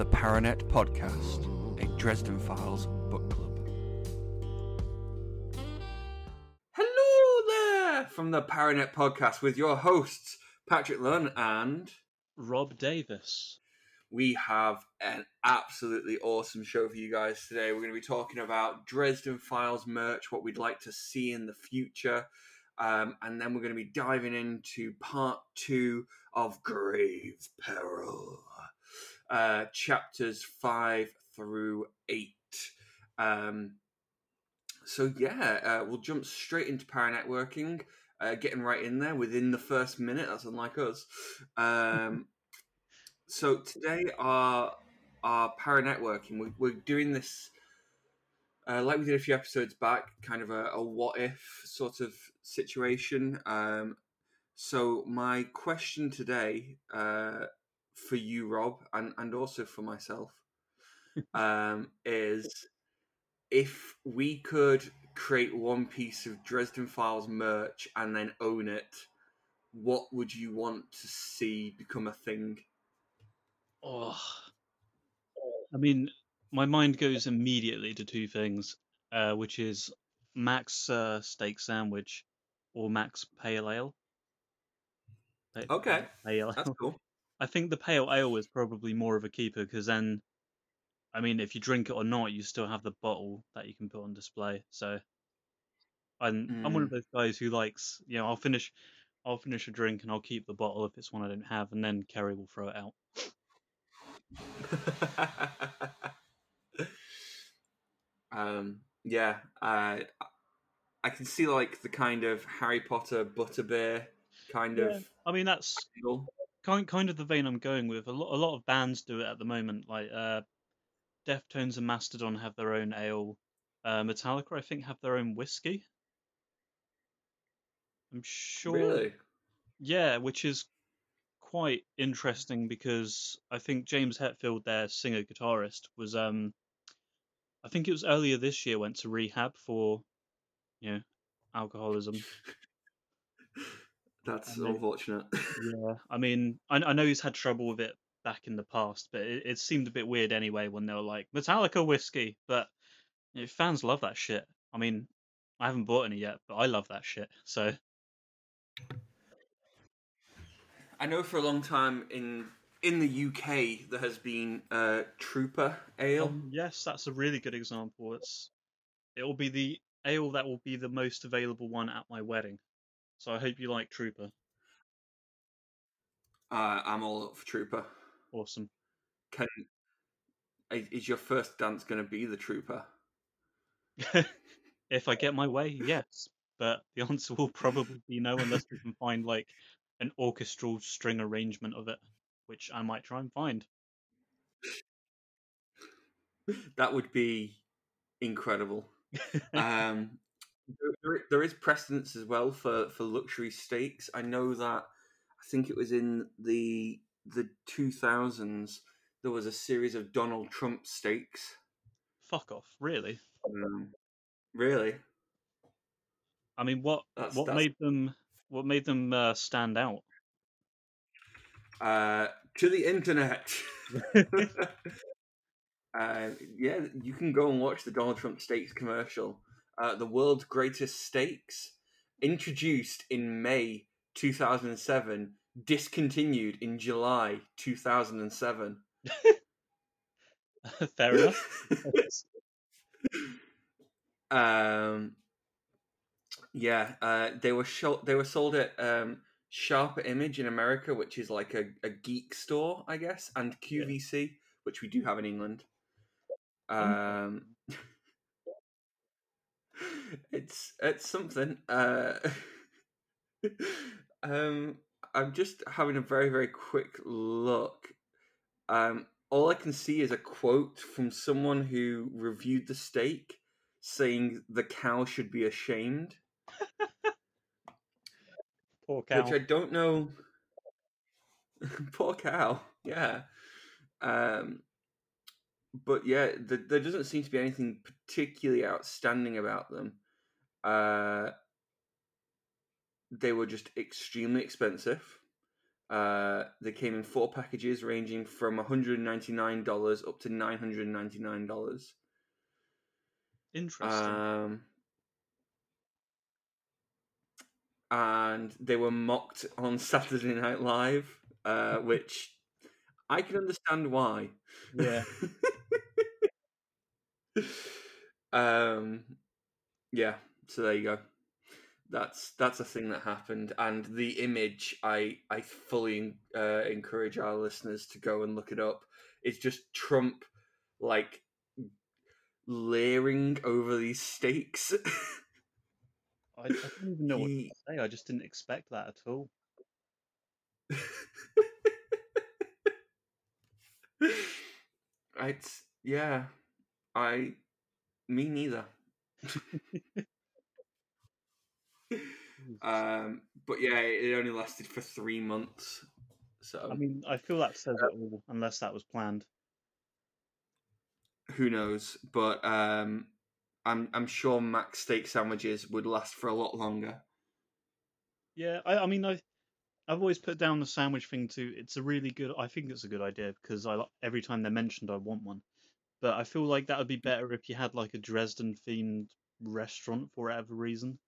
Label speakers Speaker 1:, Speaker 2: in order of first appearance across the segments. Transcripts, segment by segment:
Speaker 1: the Paranet Podcast, a Dresden Files book club. Hello there from the Paranet Podcast with your hosts, Patrick Lunn and
Speaker 2: Robb Davis.
Speaker 1: We have an absolutely awesome show for you guys today. We're going to be talking about Dresden Files merch, what we'd like to see in the future. Um, and then we're going to be diving into part two of Grave Peril, uh, chapters five through eight. Um, so, yeah, uh, we'll jump straight into paranetworking, uh, getting right in there within the first minute. That's unlike us. Um, so, today, our, our paranetworking, we, we're doing this uh, like we did a few episodes back, kind of a, a what if sort of situation. Um, so my question today uh, for you, Robb, and, and also for myself, um, is if we could create one piece of Dresden Files merch and then own it, what would you want to see become a thing?
Speaker 2: Oh, I mean, my mind goes immediately to two things, uh, which is Mac's uh, steak sandwich or Mac's pale ale.
Speaker 1: Okay,
Speaker 2: Pale
Speaker 1: that's cool.
Speaker 2: I think the pale ale is probably more of a keeper because then, I mean, if you drink it or not, you still have the bottle that you can put on display. So, I'm I'm one of
Speaker 1: Mm.
Speaker 2: those guys who likes, you know, I'll finish, I'll finish a drink and I'll keep the bottle if it's one I don't have, and then Kerry will throw it out.
Speaker 1: um, yeah, uh, I can see like the kind of Harry Potter butterbeer kind
Speaker 2: Yeah,
Speaker 1: of
Speaker 2: I mean that's
Speaker 1: angle.
Speaker 2: Kind kind of the vein I'm going with. A lot a lot of bands do it at the moment. Like uh, Deftones and Mastodon have their own ale. Uh, Metallica, I think, have their own whiskey. I'm sure.
Speaker 1: Really?
Speaker 2: Yeah, which is quite interesting because I think James Hetfield, their singer guitarist, was um, I think it was earlier this year went to rehab for, you know, alcoholism.
Speaker 1: That's
Speaker 2: And
Speaker 1: unfortunate.
Speaker 2: Yeah, I mean, I, I know he's had trouble with it back in the past, but it, it seemed a bit weird anyway when they were like Metallica whiskey. But you know, fans love that shit. I mean, I haven't bought any yet, but I love that shit. So
Speaker 1: I know for a long time in in the UK there has been uh, Trooper Ale.
Speaker 2: um, yes, that's a really good example. It's it will be the ale that will be the most available one at my wedding. So I hope you like Trooper.
Speaker 1: Uh, I'm all up for Trooper.
Speaker 2: Awesome.
Speaker 1: Can is your first dance going to be the Trooper?
Speaker 2: if I get my way, yes. But the answer will probably be no unless we can find like an orchestral string arrangement of it, which I might try and find.
Speaker 1: That would be incredible. um, there- there, is precedence as well for, for luxury steaks. I know that I think it was in the the two thousands there was a series of Donald Trump steaks.
Speaker 2: Fuck off, really?
Speaker 1: Um, really,
Speaker 2: I mean, what
Speaker 1: That's-
Speaker 2: what
Speaker 1: that's-
Speaker 2: made them what made them uh, stand out?
Speaker 1: uh, to the internet. uh, yeah, you can go and watch the Donald Trump steaks commercial. Uh, the world's greatest Steaks, introduced in May 2007, discontinued in July 2007.
Speaker 2: Fair enough.
Speaker 1: um, yeah, uh, they were sho- they were sold at um, Sharper Image in America, which is like a, a geek store, I guess, and
Speaker 2: Yeah.
Speaker 1: QVC, which we do have in England. Um, it's it's something. Uh, um, I'm just having a very very quick look. Um, all I can see is a quote from someone who reviewed the steak, saying the cow should be ashamed,
Speaker 2: Poor cow.
Speaker 1: which I don't know. Poor cow. Yeah. Um, but yeah, th- there doesn't seem to be anything particularly outstanding about them. Uh, they were just extremely expensive. Uh, they came in four packages ranging from $199 up to $999.
Speaker 2: Interesting.
Speaker 1: Um, and they were mocked on Saturday Night Live, uh, which I can understand why.
Speaker 2: yeah.
Speaker 1: um, yeah. So there you go. That's that's a thing that happened, and the image I I fully uh, encourage our listeners to go and look it up. It's just Trump like leering over these steaks.
Speaker 2: I, I don't even know what
Speaker 1: He-
Speaker 2: to say. I just didn't expect that at all.
Speaker 1: it's yeah, I me neither. Um, but yeah, it only lasted for three months. So
Speaker 2: I mean, I feel that says it all, unless that was planned.
Speaker 1: who knows? But um, I'm I'm sure Mac steak sandwiches would last for a lot longer.
Speaker 2: Yeah, I, I mean, I, I've always put down the sandwich thing too. It's a really good. I think it's a good idea because I every time they're mentioned, I want one. But I feel like that would be mm. better if you had like a Dresden themed restaurant for whatever reason,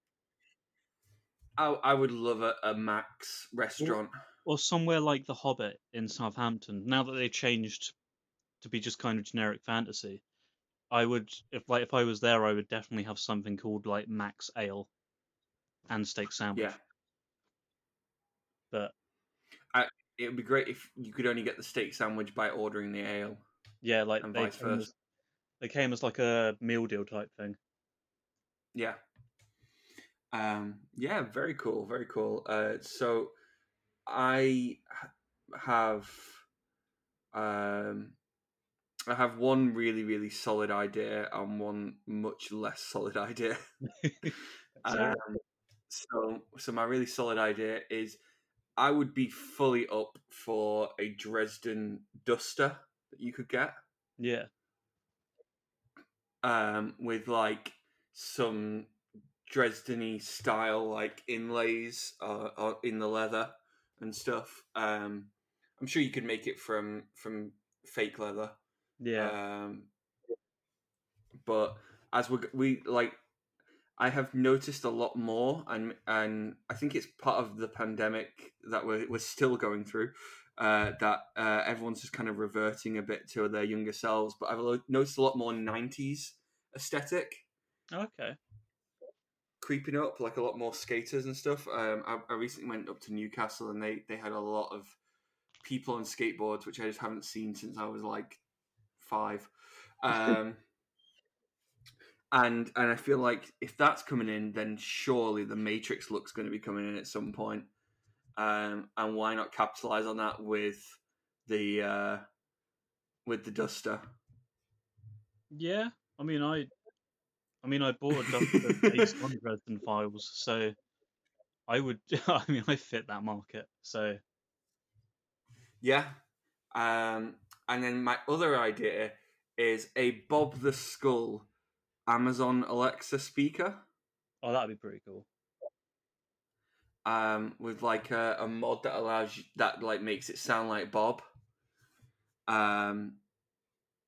Speaker 1: I I would love a, a Mac's restaurant.
Speaker 2: or somewhere like the Hobbit in Southampton. Now that they changed to be just kind of generic fantasy, I would if like if I was there, I would definitely have something called like Mac's Ale and steak sandwich.
Speaker 1: Yeah,
Speaker 2: But
Speaker 1: it would be great if you could only get the steak sandwich by ordering the ale.
Speaker 2: Yeah, like
Speaker 1: And
Speaker 2: they
Speaker 1: vice
Speaker 2: came
Speaker 1: versa.
Speaker 2: as, they came as like a meal deal type thing.
Speaker 1: Yeah. Um, yeah, very cool, very cool. Uh, so I have um, I have one really really solid idea and one much less solid idea. Um, so so my really solid idea is I would be fully up for a Dresden Duster that you could get
Speaker 2: yeah,
Speaker 1: um, with like some Dresden style like inlays uh, uh, in the leather and stuff. Um, I'm sure you could make it from from fake leather.
Speaker 2: yeah,
Speaker 1: Um, but as we we like, I have noticed a lot more, and and I think it's part of the pandemic that we're we're still going through. Uh, that uh, everyone's just kind of reverting a bit to their younger selves, but I've noticed a lot more '90s aesthetic
Speaker 2: okay,
Speaker 1: creeping up, like a lot more skaters and stuff. Um, I, I recently went up to Newcastle and they they had a lot of people on skateboards, which I just haven't seen since I was like five. Um, and and I feel like if that's coming in, then surely the Matrix look's going to be coming in at some point. Um, and why not capitalize on that with the uh, with the Duster?
Speaker 2: yeah. I mean, I, I mean, I bought a Duster based on Dresden Files, so I would. I mean, I fit that market. So
Speaker 1: Yeah. Um, and then my other idea is a Bob the Skull Amazon Alexa speaker
Speaker 2: oh, that'd be pretty cool.
Speaker 1: Um, with like a, a mod that allows you, that like makes it sound like Bob. Um,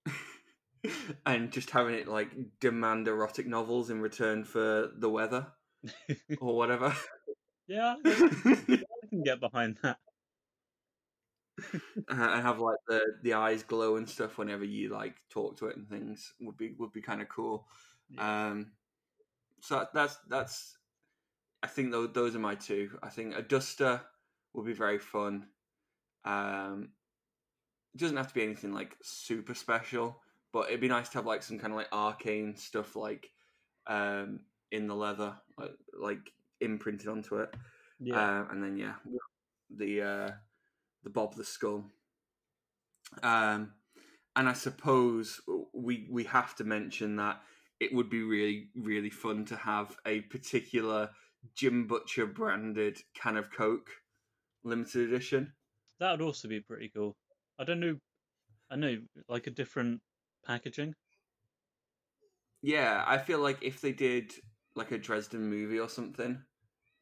Speaker 1: and just having it like demand erotic novels in return for the weather or whatever.
Speaker 2: yeah, I can get behind that.
Speaker 1: uh, and have like the the eyes glow and stuff whenever you like talk to it and things would be would be kind of cool. Um, so that's that's I think those those are my two. I think a duster would be very fun. Um, it doesn't have to be anything like super special, but it'd be nice to have like some kind of like arcane stuff like um in the leather, like, like imprinted onto it.
Speaker 2: Yeah,
Speaker 1: Uh, and then yeah, the uh, the Bob the Skull. Um, and I suppose we we have to mention that it would be really really fun to have a particular Jim Butcher branded can of Coke limited edition.
Speaker 2: that would also be pretty cool. I don't know. I know, like a different packaging.
Speaker 1: Yeah, I feel like if they did like a Dresden movie or something,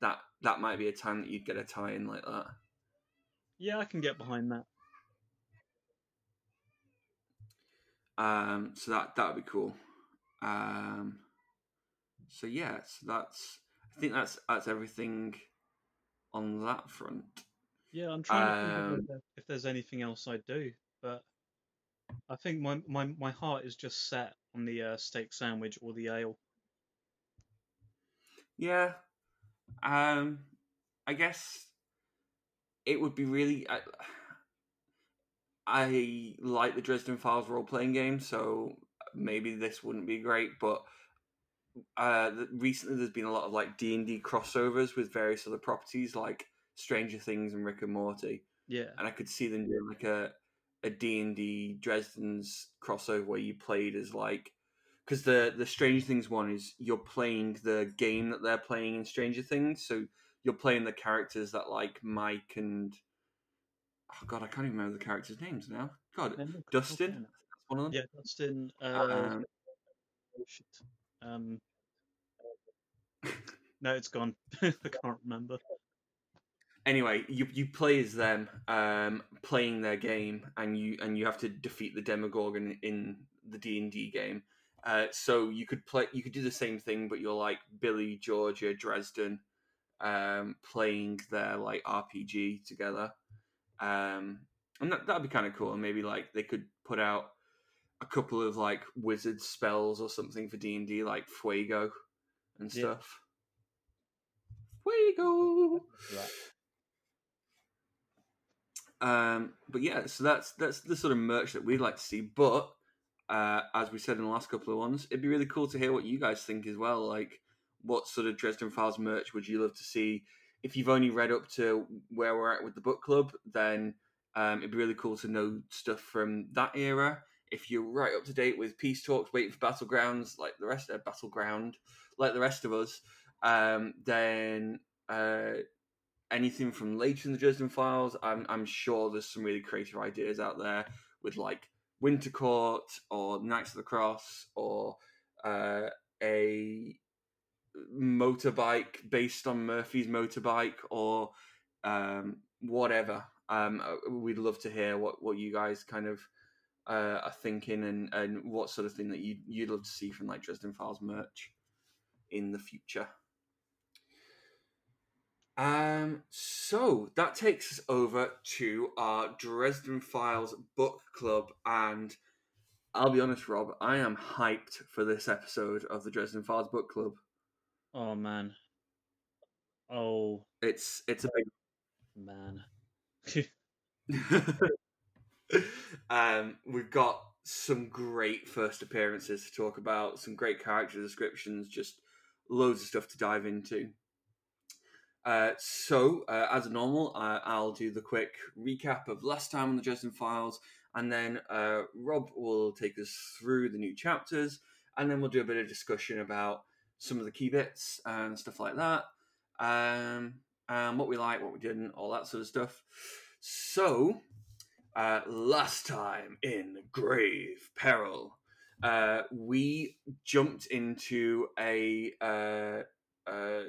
Speaker 1: that that might be a time that you'd get a tie in like that.
Speaker 2: Yeah, I can get behind that.
Speaker 1: Um, so that that would be cool. Um, so yeah, so that's I think that's that's everything on that front.
Speaker 2: Yeah, I'm trying to think
Speaker 1: Um,
Speaker 2: of if there's anything else I'd do, but I think my my, my heart is just set on the uh, steak sandwich or the ale.
Speaker 1: Yeah. Um, I guess it would be really. I, I like the Dresden Files role playing game, so maybe this wouldn't be great. But uh, recently, there's been a lot of like D and D crossovers with various other properties, like Stranger Things and Rick and Morty,
Speaker 2: Yeah,
Speaker 1: and I could see them doing like a a D and D Dresden's crossover where you played as like because the the Stranger Things one is you're playing the game that they're playing in Stranger Things, so you're playing the characters that like Mike and oh god, I can't even remember the characters' names now. God, Dustin, that's one of them.
Speaker 2: Yeah, Dustin. Uh,
Speaker 1: Um,
Speaker 2: oh, shit. Um, no, it's gone. I can't remember.
Speaker 1: anyway, you you play as them, um, playing their game, and you and you have to defeat the Demogorgon in the D and D game. Uh, so you could play, you could do the same thing, but you're like Billy, Georgia, Dresden, um, playing their like RPG together, um, and that that'd be kind of cool. And maybe like they could put out a couple of like wizard spells or something for D and D, like Fuego and
Speaker 2: Yeah.
Speaker 1: stuff. Fuego.
Speaker 2: Right.
Speaker 1: Um, but yeah, so that's that's the sort of merch that we'd like to see. But uh, as we said in the last couple of ones, it'd be really cool to hear what you guys think as well. Like, what sort of Dresden Files merch would you love to see? If you've only read up to where we're at with the book club, then um, it'd be really cool to know stuff from that era. If you're right up to date with Peace Talks, waiting for Battlegrounds, like the rest of Battleground, like the rest of us, um, then uh, anything from later in the Dresden Files, I'm I'm sure there's some really creative ideas out there with like Winter Court or Knights of the Cross or uh, a motorbike based on Murphy's motorbike or um, whatever. Um, uh, we'd love to hear what, what you guys kind of uh, are thinking and, and what sort of thing that you you'd love to see from like Dresden Files merch in the future. Um, so that takes us over to our Dresden Files book club, and I'll be honest, Robb, I am hyped for this episode of the Dresden Files book club.
Speaker 2: Oh man. Oh
Speaker 1: It's it's a big. man. um, we've got some great first appearances to talk about, some great character descriptions, just loads of stuff to dive into. Uh, so, uh, as normal, uh, I'll do the quick recap of last time on the Dresden Files, and then uh, Robb will take us through the new chapters, and then we'll do a bit of discussion about some of the key bits and stuff like that, um, and what we like, what we didn't, all that sort of stuff. So, uh, last time in Grave Peril, uh, we jumped into a uh, uh,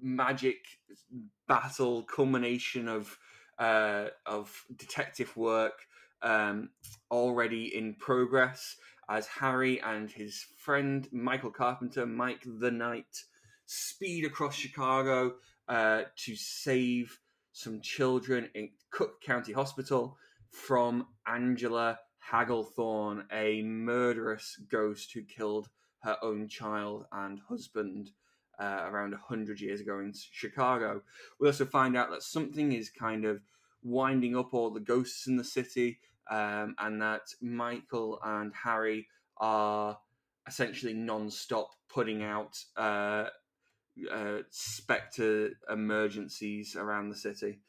Speaker 1: magic battle culmination of uh, of detective work um, already in progress as Harry and his friend Michael Carpenter, Mike the Knight, speed across Chicago uh, to save some children in Cook County Hospital from Angela Hagglethorn, a murderous ghost who killed her own child and husband uh, around 100 years ago in Chicago. We also find out that something is kind of winding up all the ghosts in the city, um, and that Michael and Harry are essentially non stop putting out uh, uh, spectre emergencies around the city.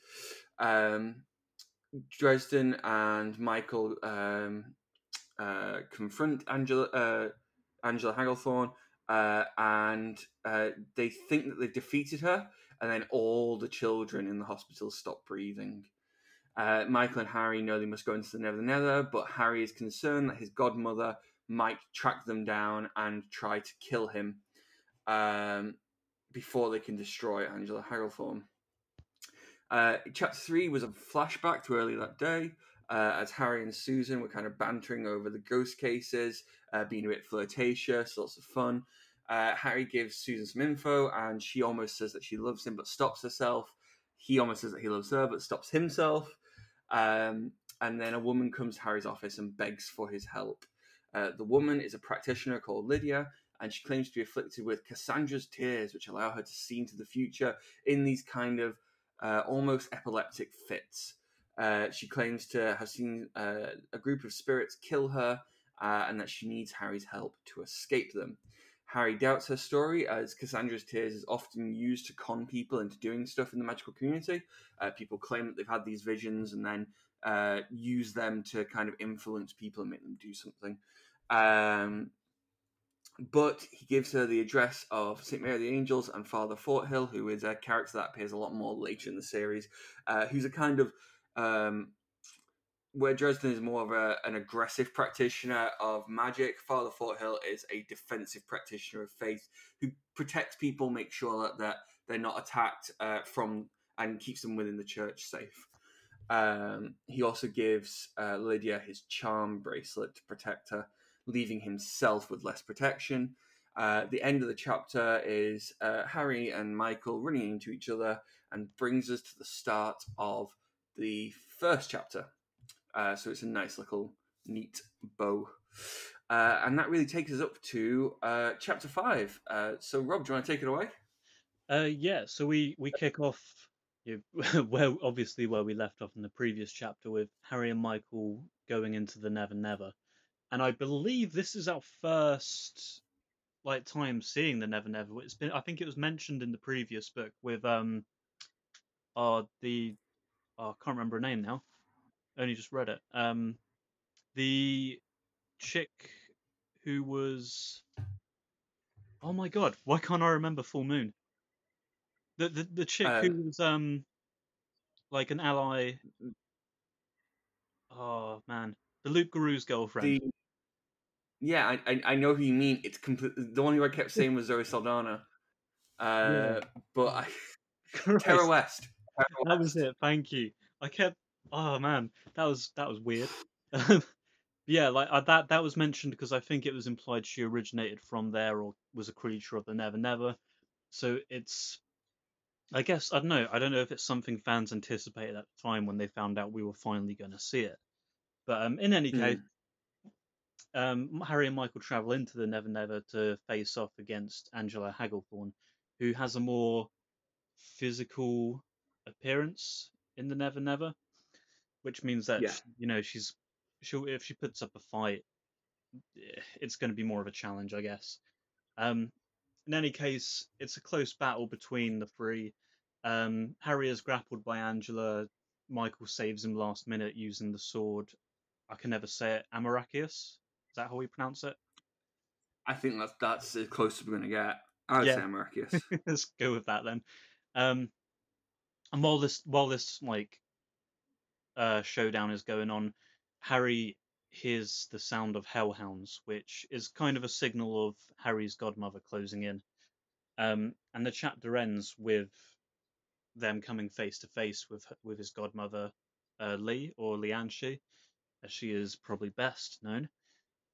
Speaker 1: Um, Dresden and Michael um, uh, confront Angela uh, Angela Hagglethorn, uh, and uh, they think that they've defeated her, and then all the children in the hospital stop breathing. Uh, Michael and Harry know they must go into the Never Never, but Harry is concerned that his godmother might track them down and try to kill him um, before they can destroy Angela Hagglethorn. Uh, chapter three was a flashback to early that day. Uh, as Harry and Susan were kind of bantering over the ghost cases, uh, being a bit flirtatious, lots of fun. Uh, Harry gives Susan some info, and she almost says that she loves him, but stops herself. He almost says that he loves her, but stops himself. Um, and then a woman comes to Harry's office and begs for his help. Uh, the woman is a practitioner called Lydia, and she claims to be afflicted with Cassandra's tears, which allow her to see into the future in these kind of uh, almost epileptic fits. Uh, she claims to have seen uh, a group of spirits kill her, uh, and that she needs Harry's help to escape them. Harry doubts her story as Cassandra's tears is often used to con people into doing stuff in the magical community. Uh, people claim that they've had these visions and then uh, use them to kind of influence people and make them do something. Um, but he gives her the address of St. Mary of the Angels and Father Forthill, who is a character that appears a lot more later in the series, uh, who's a kind of um, where Dresden is more of a, an aggressive practitioner of magic, Father Forthill is a defensive practitioner of faith who protects people, makes sure that they're, they're not attacked uh, from and keeps them within the church safe. Um, he also gives uh, Lydia his charm bracelet to protect her, leaving himself with less protection. Uh, the end of the chapter is uh, Harry and Michael running into each other and brings us to the start of the first chapter. Uh, so it's a nice little neat bow. Uh, and that really takes us up to uh, chapter five. Uh, so, Robb, do you want to take it away?
Speaker 2: Yeah. So we we kick off you where obviously where we left off in the previous chapter with Harry and Michael going into the Never Never, and I believe this is our first like time seeing the Never Never. It's been I think it was mentioned in the previous book with um, uh the oh, I can't remember her name now only just read it. Um, the chick who was oh my god, why can't I remember Full Moon? The the the chick
Speaker 1: Uh,
Speaker 2: who was um like an ally. Oh man, the loup-garou's girlfriend.
Speaker 1: The yeah, I, I I know who you mean. It's complete. The one who I kept saying was Zoe Saldana. Uh,
Speaker 2: Yeah.
Speaker 1: but I, Tera West. Tera
Speaker 2: that was it. Thank you. I kept. Oh man, that was that was weird. yeah, like uh, that that was mentioned because I think it was implied she originated from there or was a creature of the Never Never. So it's. I guess I don't know. I don't know if it's something fans anticipated at the time when they found out we were finally going to see it. But um, in any
Speaker 1: Hmm.
Speaker 2: case, um, Harry and Michael travel into the Never Never to face off against Angela Hagglethorn, who has a more physical appearance in the Never Never, which means that
Speaker 1: Yeah.
Speaker 2: sh- you know she's she'll if she puts up a fight, it's going to be more of a challenge, I guess. Um, in any case, it's a close battle between the three. Um, Harry is grappled by Angela. Michael saves him last minute using the sword. I can never say it. Amoracchius. Is that how we pronounce it?
Speaker 1: I think that's that's as close as we're gonna get. I would
Speaker 2: Yeah.
Speaker 1: say Marcus.
Speaker 2: Let's go with that then. Um, and while this while this like uh, showdown is going on, Harry hears the sound of hellhounds, which is kind of a signal of Harry's godmother closing in. Um, and the chapter ends with them coming face to face with with his godmother, uh, Lea or Lianshi, as she is probably best known.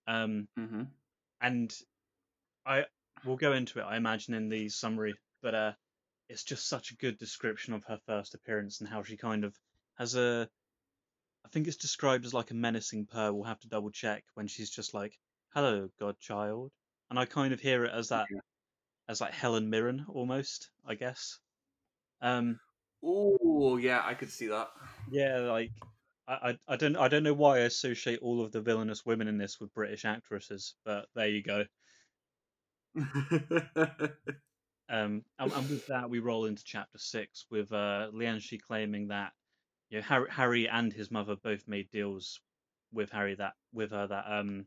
Speaker 2: Um,
Speaker 1: hmm
Speaker 2: and I will go into it, I imagine, in the summary, but uh, it's just such a good description of her first appearance and how she kind of has a. I think it's described as like a menacing purr. We'll have to double check when she's just like, "Hello, godchild," and I kind of hear it as that,
Speaker 1: Yeah.
Speaker 2: as like Helen Mirren almost, I guess. Um,
Speaker 1: Oh yeah, I could see that.
Speaker 2: yeah, like I, I, don't, I don't know why I associate all of the villainous women in this with British actresses, but there you go. Um, and, and with that, we roll into chapter six with uh, Lianshi claiming that you know Harry, Harry and his mother both made deals with Harry that with her that um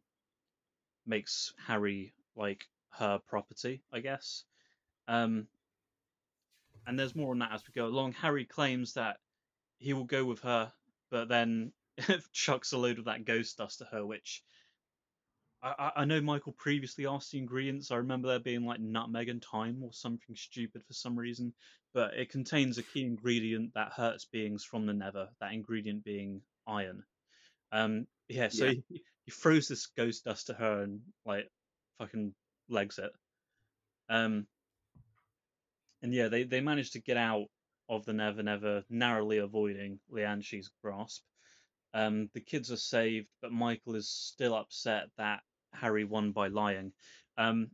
Speaker 2: makes Harry like her property, I guess. Um, and there's more on that as we go along. Harry claims that he will go with her, but then chucks a load of that ghost dust to her, which I, I know Michael previously asked the ingredients. I remember there being like nutmeg and thyme or something stupid for some reason, but it contains a key ingredient that hurts beings from the Nether. That ingredient being iron. Um, yeah, so
Speaker 1: Yeah.
Speaker 2: He, he throws this ghost dust to her and like fucking legs it. Um, and yeah, they they managed to get out of the Never Never, narrowly avoiding Lianshi's grasp. Um, the kids are saved, but Michael is still upset that Harry won by lying. Um,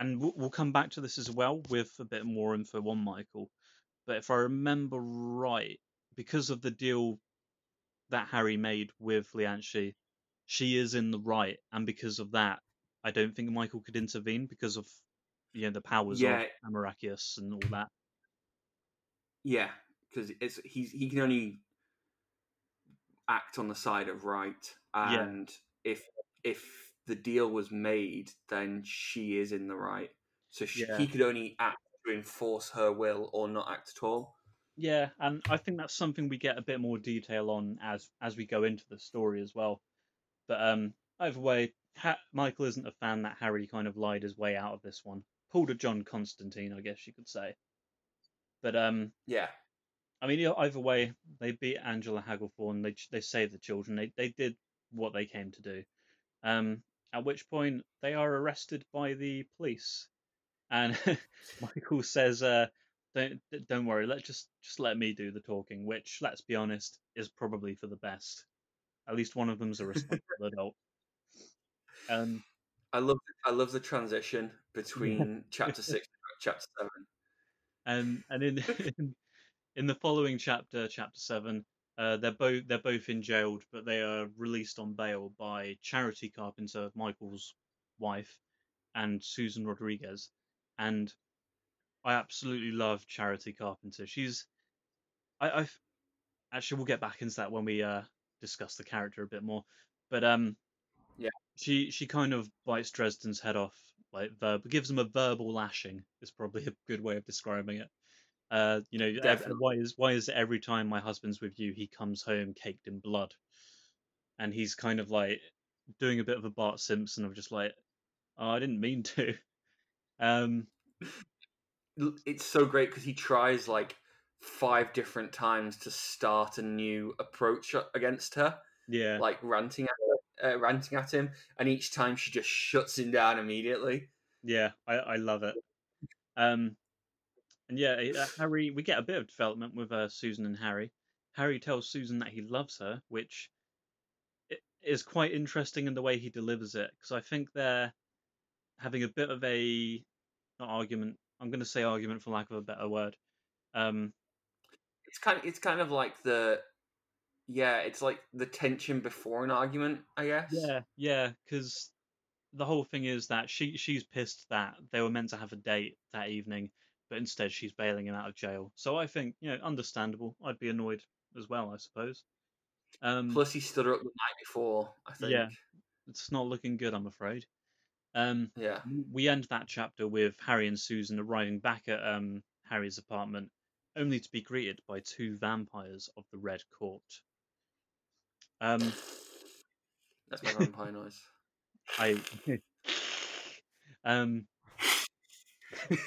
Speaker 2: and we'll, we'll come back to this as well with a bit more info on Michael. But if I remember right, because of the deal that Harry made with Lianshi, she is in the right, and because of that, I don't think Michael could intervene because of you know the powers
Speaker 1: Yeah.
Speaker 2: of Amoracchius and all that.
Speaker 1: Yeah, because it's he's he can only act on the side of right,
Speaker 2: Yeah.
Speaker 1: and if if the deal was made, then she is in the right. So she,
Speaker 2: Yeah.
Speaker 1: he could only act to enforce her will or not act at all.
Speaker 2: Yeah, and I think that's something we get a bit more detail on as as we go into the story as well. But um, either way, ha- Michael isn't a fan that Harry kind of lied his way out of this one. Pulled a John Constantine, I guess you could say. But um,
Speaker 1: Yeah,
Speaker 2: I mean, either way, they beat Angela Hagglethorn. They they saved the children. They they did what they came to do. Um, at which point they are arrested by the police, and Michael says, uh, "Don't don't worry. Let just just let me do the talking." Which, let's be honest, is probably for the best. At least one of them's a responsible adult. Um,
Speaker 1: I love I love the transition between chapter six and chapter seven.
Speaker 2: Um, and in, in in the following chapter, chapter seven, uh, they're both they're both in jailed, but they are released on bail by Charity Carpenter, Michael's wife, and Susan Rodriguez. And I absolutely love Charity Carpenter. She's I I've actually we'll get back into that when we uh discuss the character a bit more. But um
Speaker 1: Yeah.
Speaker 2: she she kind of bites Dresden's head off like verb gives him a verbal lashing is probably a good way of describing it. Uh, you know,
Speaker 1: Definitely.
Speaker 2: why is why is it every time my husband's with you, he comes home caked in blood, and he's kind of like doing a bit of a Bart Simpson of just like, oh, I didn't mean to. Um,
Speaker 1: It's so great because he tries like five different times to start a new approach against her.
Speaker 2: yeah,
Speaker 1: like ranting at her, uh, ranting at him, and each time she just shuts him down immediately.
Speaker 2: yeah, I I love it. Um, and yeah, uh, Harry, we get a bit of development with uh, Susan and Harry. Harry tells Susan that he loves her, which is quite interesting in the way he delivers it, because I think they're having a bit of a not argument. I'm going to say argument for lack of a better word. Um,
Speaker 1: It's kind of it's kind of like the yeah, it's like the tension before an argument, I guess.
Speaker 2: yeah, yeah, because the whole thing is that she she's pissed that they were meant to have a date that evening, but instead she's bailing him out of jail. So I think you know, understandable. I'd be annoyed as well, I suppose. Um,
Speaker 1: Plus, he stood her up the night before. I think.
Speaker 2: Yeah. it's not looking good, I'm afraid. Um,
Speaker 1: Yeah.
Speaker 2: we end that chapter with Harry and Susan arriving back at um, Harry's apartment, only to be greeted by two vampires of the Red Court. Um,
Speaker 1: That's my vampire noise.
Speaker 2: I, um,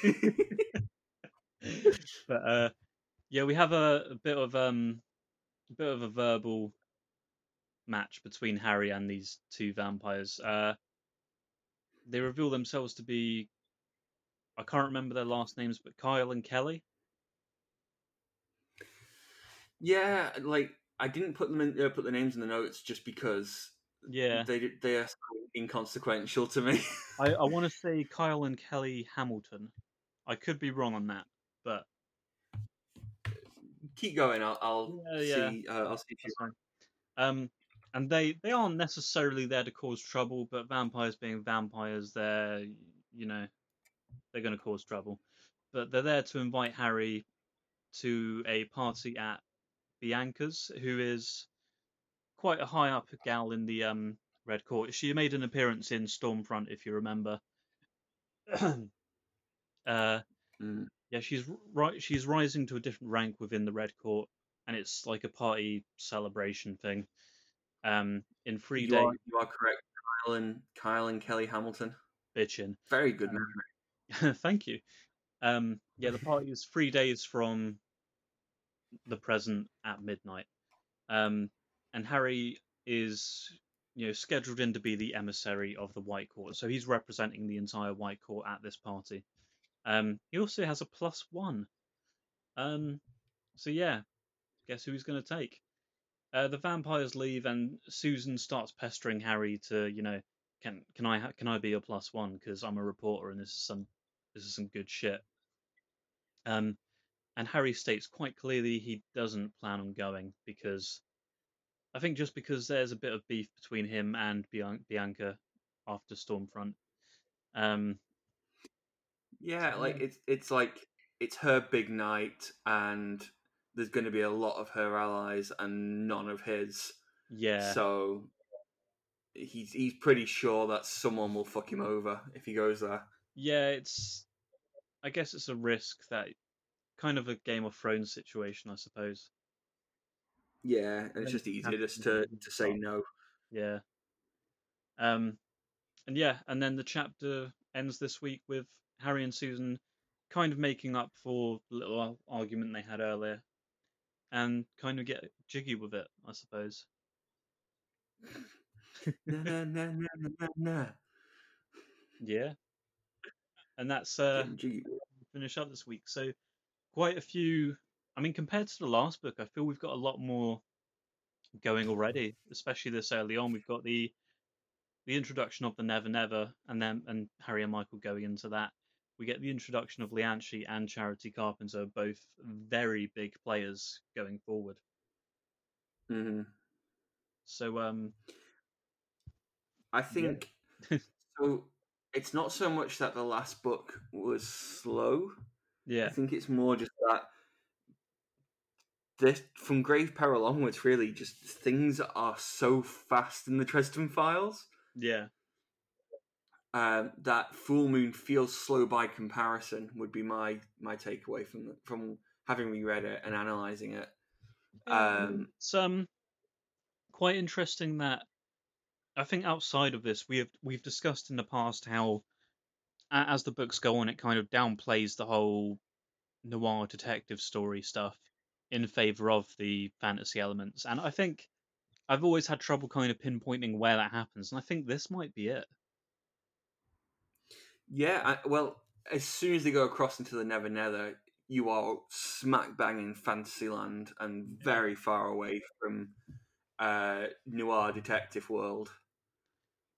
Speaker 2: but uh, yeah, we have a, a bit of um, a bit of a verbal match between Harry and these two vampires. Uh, they reveal themselves to be I can't remember their last names, but Kyle and Kelly.
Speaker 1: Yeah, like I didn't put them in, uh, put the names in the notes just because
Speaker 2: Yeah,
Speaker 1: they they are so inconsequential to me.
Speaker 2: I, I want to say Kyle and Kelly Hamilton. I could be wrong on that, but
Speaker 1: Keep going. I'll, I'll
Speaker 2: Yeah,
Speaker 1: see. Uh, I'll see if you.
Speaker 2: Um, and they they aren't necessarily there to cause trouble, but vampires being vampires, they're you know they're going to cause trouble. But they're there to invite Harry to a party at Bianca's, who is quite a high up gal in the um Red Court. She made an appearance in Stormfront, if you remember. uh,
Speaker 1: Mm.
Speaker 2: yeah, she's right. She's rising to a different rank within the Red Court, and it's like a party celebration thing. Um, in three days.
Speaker 1: you are correct. Kyle and Kyle and Kelly Hamilton.
Speaker 2: Bitchin.
Speaker 1: Very good memory.
Speaker 2: Thank you. Um, yeah, the party is three days from the present at midnight. Um, and Harry is, you know, scheduled in to be the emissary of the White Court. So he's representing the entire White Court at this party. Um, he also has a plus one. Um, so yeah, guess who he's going to take? Uh, the vampires leave, and Susan starts pestering Harry to, you know, can can I ha- can I be a plus one because I'm a reporter and this is some this is some good shit. Um, and Harry states quite clearly he doesn't plan on going because I think just because there's a bit of beef between him and Bian- Bianca after Stormfront. Um,
Speaker 1: yeah, like it's it's like it's her big night, and there's going to be a lot of her allies and none of his.
Speaker 2: Yeah.
Speaker 1: So he's he's pretty sure that someone will fuck him over if he goes there.
Speaker 2: Yeah, it's. I guess it's a risk that kind of a Game of Thrones situation, I suppose.
Speaker 1: Yeah, and it's just easier just to to say no.
Speaker 2: Yeah. Um, and yeah, and then the chapter ends this week with Harry and Susan kind of making up for the little argument they had earlier, and kind of get jiggy with it, I suppose.
Speaker 1: na, na, na, na, na, na.
Speaker 2: Yeah. And that's uh finish up this week. So quite a few I mean compared to the last book, I feel we've got a lot more going already, especially this early on. We've got the the introduction of the Never Never and then and Harry and Michael going into that. We get the introduction of Lianchi and Charity Carpenter, both very big players going forward.
Speaker 1: Mhm.
Speaker 2: So um
Speaker 1: I think so. It's not so much that the last book was slow.
Speaker 2: Yeah,
Speaker 1: I think it's more just that this from Grave Peril onwards, really, just things are so fast in the Dresden Files
Speaker 2: yeah.
Speaker 1: um, that Full Moon feels slow by comparison. Would be my my takeaway from the, from having reread it and analyzing it. Um,
Speaker 2: It's um quite interesting that I think outside of this we have we've discussed in the past how as the books go on it kind of downplays the whole noir detective story stuff in favor of the fantasy elements and I think I've always had trouble kind of pinpointing where that happens and I think this might be it.
Speaker 1: Yeah, I, well, as soon as they go across into the Never Nether, you are smack bang in Fantasyland and very far away from uh, noir detective world.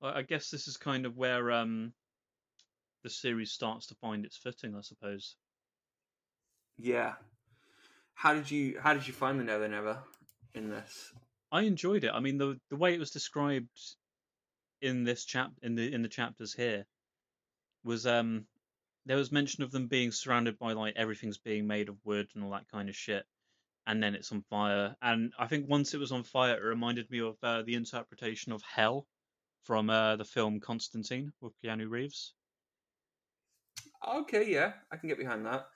Speaker 2: I I guess this is kind of where um the series starts to find its footing I suppose.
Speaker 1: Yeah. How did you How did you find the Never Never in this?
Speaker 2: I enjoyed it. I mean, the the way it was described in this chap in the in the chapters here was um there was mention of them being surrounded by like everything's being made of wood and all that kind of shit, and then it's on fire. And I think once it was on fire, it reminded me of uh, the interpretation of hell from uh, the film Constantine with Keanu Reeves.
Speaker 1: Okay, yeah, I can get behind that.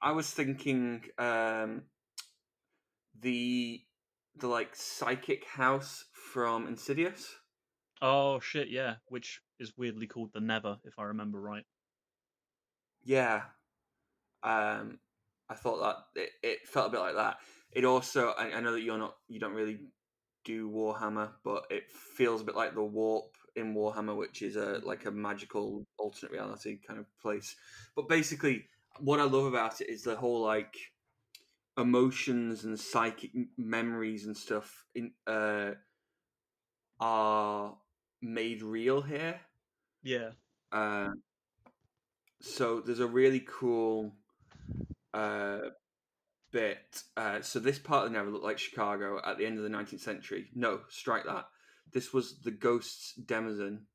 Speaker 1: I was thinking um, the the like psychic house from Insidious.
Speaker 2: Oh shit, yeah, which is weirdly called the Never, if I remember right.
Speaker 1: Yeah. Um, I thought that it, it felt a bit like that. It also, I, I know that you're not, you don't really do Warhammer, but it feels a bit like the Warp in Warhammer, which is a like a magical alternate reality kind of place. But basically, what I love about it is the whole like emotions and psychic memories and stuff in uh are made real here.
Speaker 2: Yeah.
Speaker 1: Uh, so there's a really cool uh, bit. Uh, so this part of the Never looked like Chicago at the end of the 19th century. No, strike that. This was the Ghost's Denizen.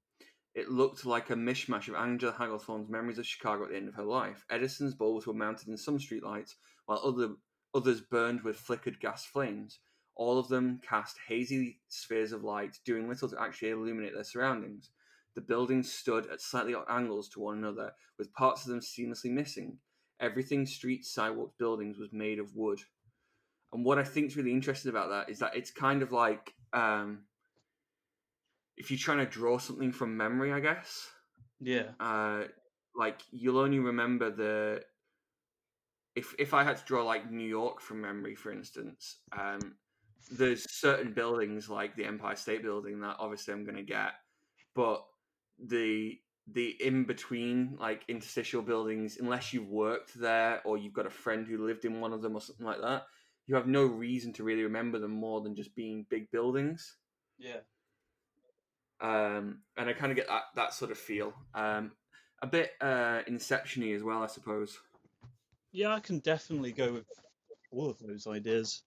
Speaker 1: It looked like a mishmash of Angela Hagglethorn's memories of Chicago at the end of her life. Edison's bulbs were mounted in some streetlights, while other others burned with flickered gas flames. All of them cast hazy spheres of light, doing little to actually illuminate their surroundings. The buildings stood at slightly odd angles to one another, with parts of them seamlessly missing. Everything streets, sidewalks, buildings was made of wood. And what I think is really interesting about that is that it's kind of like um, if you're trying to draw something from memory, I guess.
Speaker 2: Yeah.
Speaker 1: Uh, like you'll only remember the. If if I had to draw like New York from memory, for instance, um, there's certain buildings like the Empire State Building that obviously I'm going to get, but the the in between like interstitial buildings, unless you've worked there or you've got a friend who lived in one of them or something like that, you have no reason to really remember them more than just being big buildings.
Speaker 2: Yeah.
Speaker 1: Um, and I kind of get that that sort of feel. Um, a bit uh, Inception-y as well, I suppose.
Speaker 2: Yeah, I can definitely go with all of those ideas.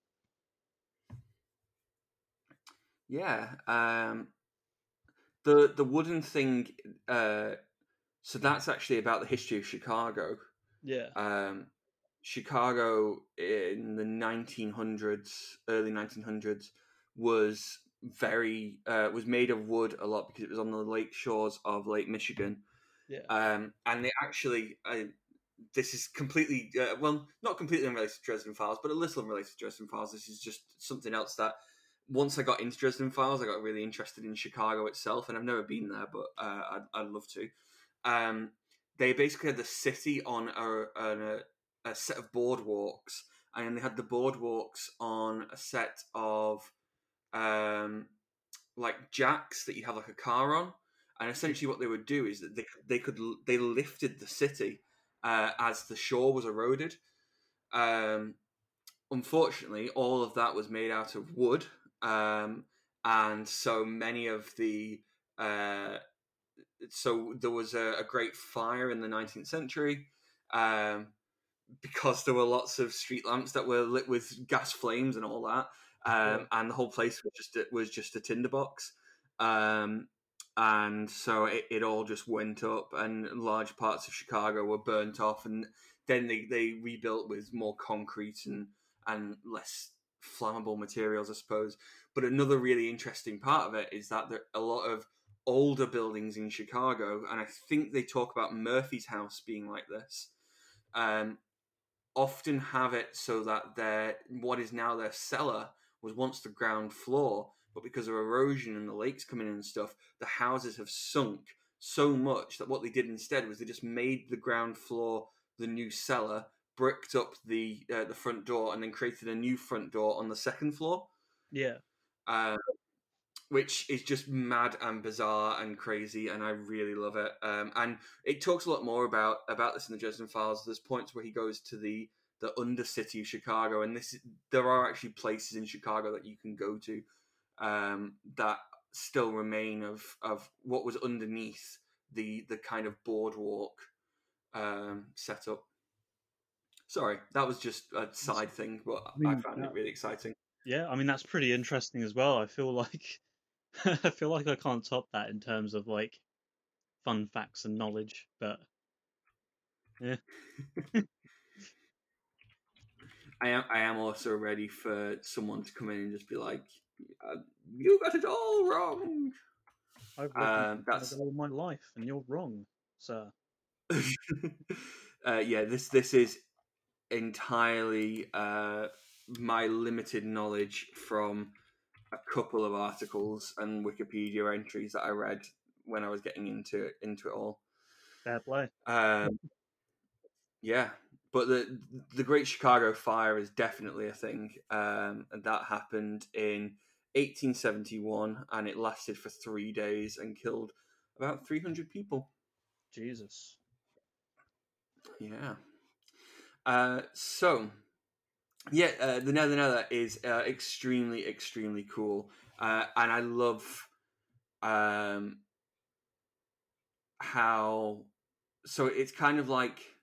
Speaker 1: Yeah. Um, the the wooden thing. Uh, so that's actually about the history of Chicago.
Speaker 2: Yeah.
Speaker 1: Um, Chicago in the 1900s, early 1900s, was very uh, was made of wood a lot because it was on the lake shores of Lake Michigan.
Speaker 2: Yeah.
Speaker 1: Um, and they actually, uh, this is completely uh, well, not completely unrelated to Dresden Files, but a little unrelated to Dresden Files. This is just something else that once I got into Dresden Files, I got really interested in Chicago itself, and I've never been there, but uh, I'd, I'd love to. Um, they basically had the city on a, on a, a set of boardwalks, and they had the boardwalks on a set of um, like jacks that you have like a car on. And essentially, what they would do is that they they could they lifted the city uh, as the shore was eroded. Um, unfortunately, all of that was made out of wood, um, and so many of the uh, so there was a, a, great fire in the 19th century um, because there were lots of street lamps that were lit with gas flames and all that, um, and the whole place was just it was just a tinderbox. Um, and so it, it all just went up, and large parts of Chicago were burnt off, and then they, they rebuilt with more concrete and and less flammable materials, I suppose. But another really interesting part of it is that there a lot of older buildings in Chicago, and I think they talk about Murphy's house being like this. Um, often have it so that their what is now their cellar was once the ground floor, but because of erosion and the lakes coming in and stuff, the houses have sunk so much that what they did instead was they just made the ground floor the new cellar, bricked up the uh, the front door, and then created a new front door on the second floor.
Speaker 2: Yeah.
Speaker 1: Uh, which is just mad and bizarre and crazy, and I really love it. Um, and it talks a lot more about about this in the Dresden Files. There's points where he goes to the the undercity of Chicago, and this there are actually places in Chicago that you can go to um, that still remain of of what was underneath the the kind of boardwalk um, setup. Sorry, that was just a side thing, but I, mean, I found it really exciting.
Speaker 2: Yeah, I mean that's pretty interesting as well. I feel like I feel like I can't top that in terms of like fun facts and knowledge, but yeah.
Speaker 1: I am I am also ready for someone to come in and just be like, uh, "You got it all wrong."
Speaker 2: I've um, that's all my life, and you're wrong, sir.
Speaker 1: uh, yeah, this this is entirely uh, my limited knowledge from a couple of articles and Wikipedia entries that I read when I was getting into it, into it all.
Speaker 2: Fair play.
Speaker 1: Um, yeah, but the the Great Chicago Fire is definitely a thing, um, and that happened in 1871, and it lasted for three days and killed about 300 people.
Speaker 2: Jesus.
Speaker 1: Yeah. Uh, so, yeah, uh, the Never Never is uh, extremely, extremely cool, uh, and I love um, how. So it's kind of like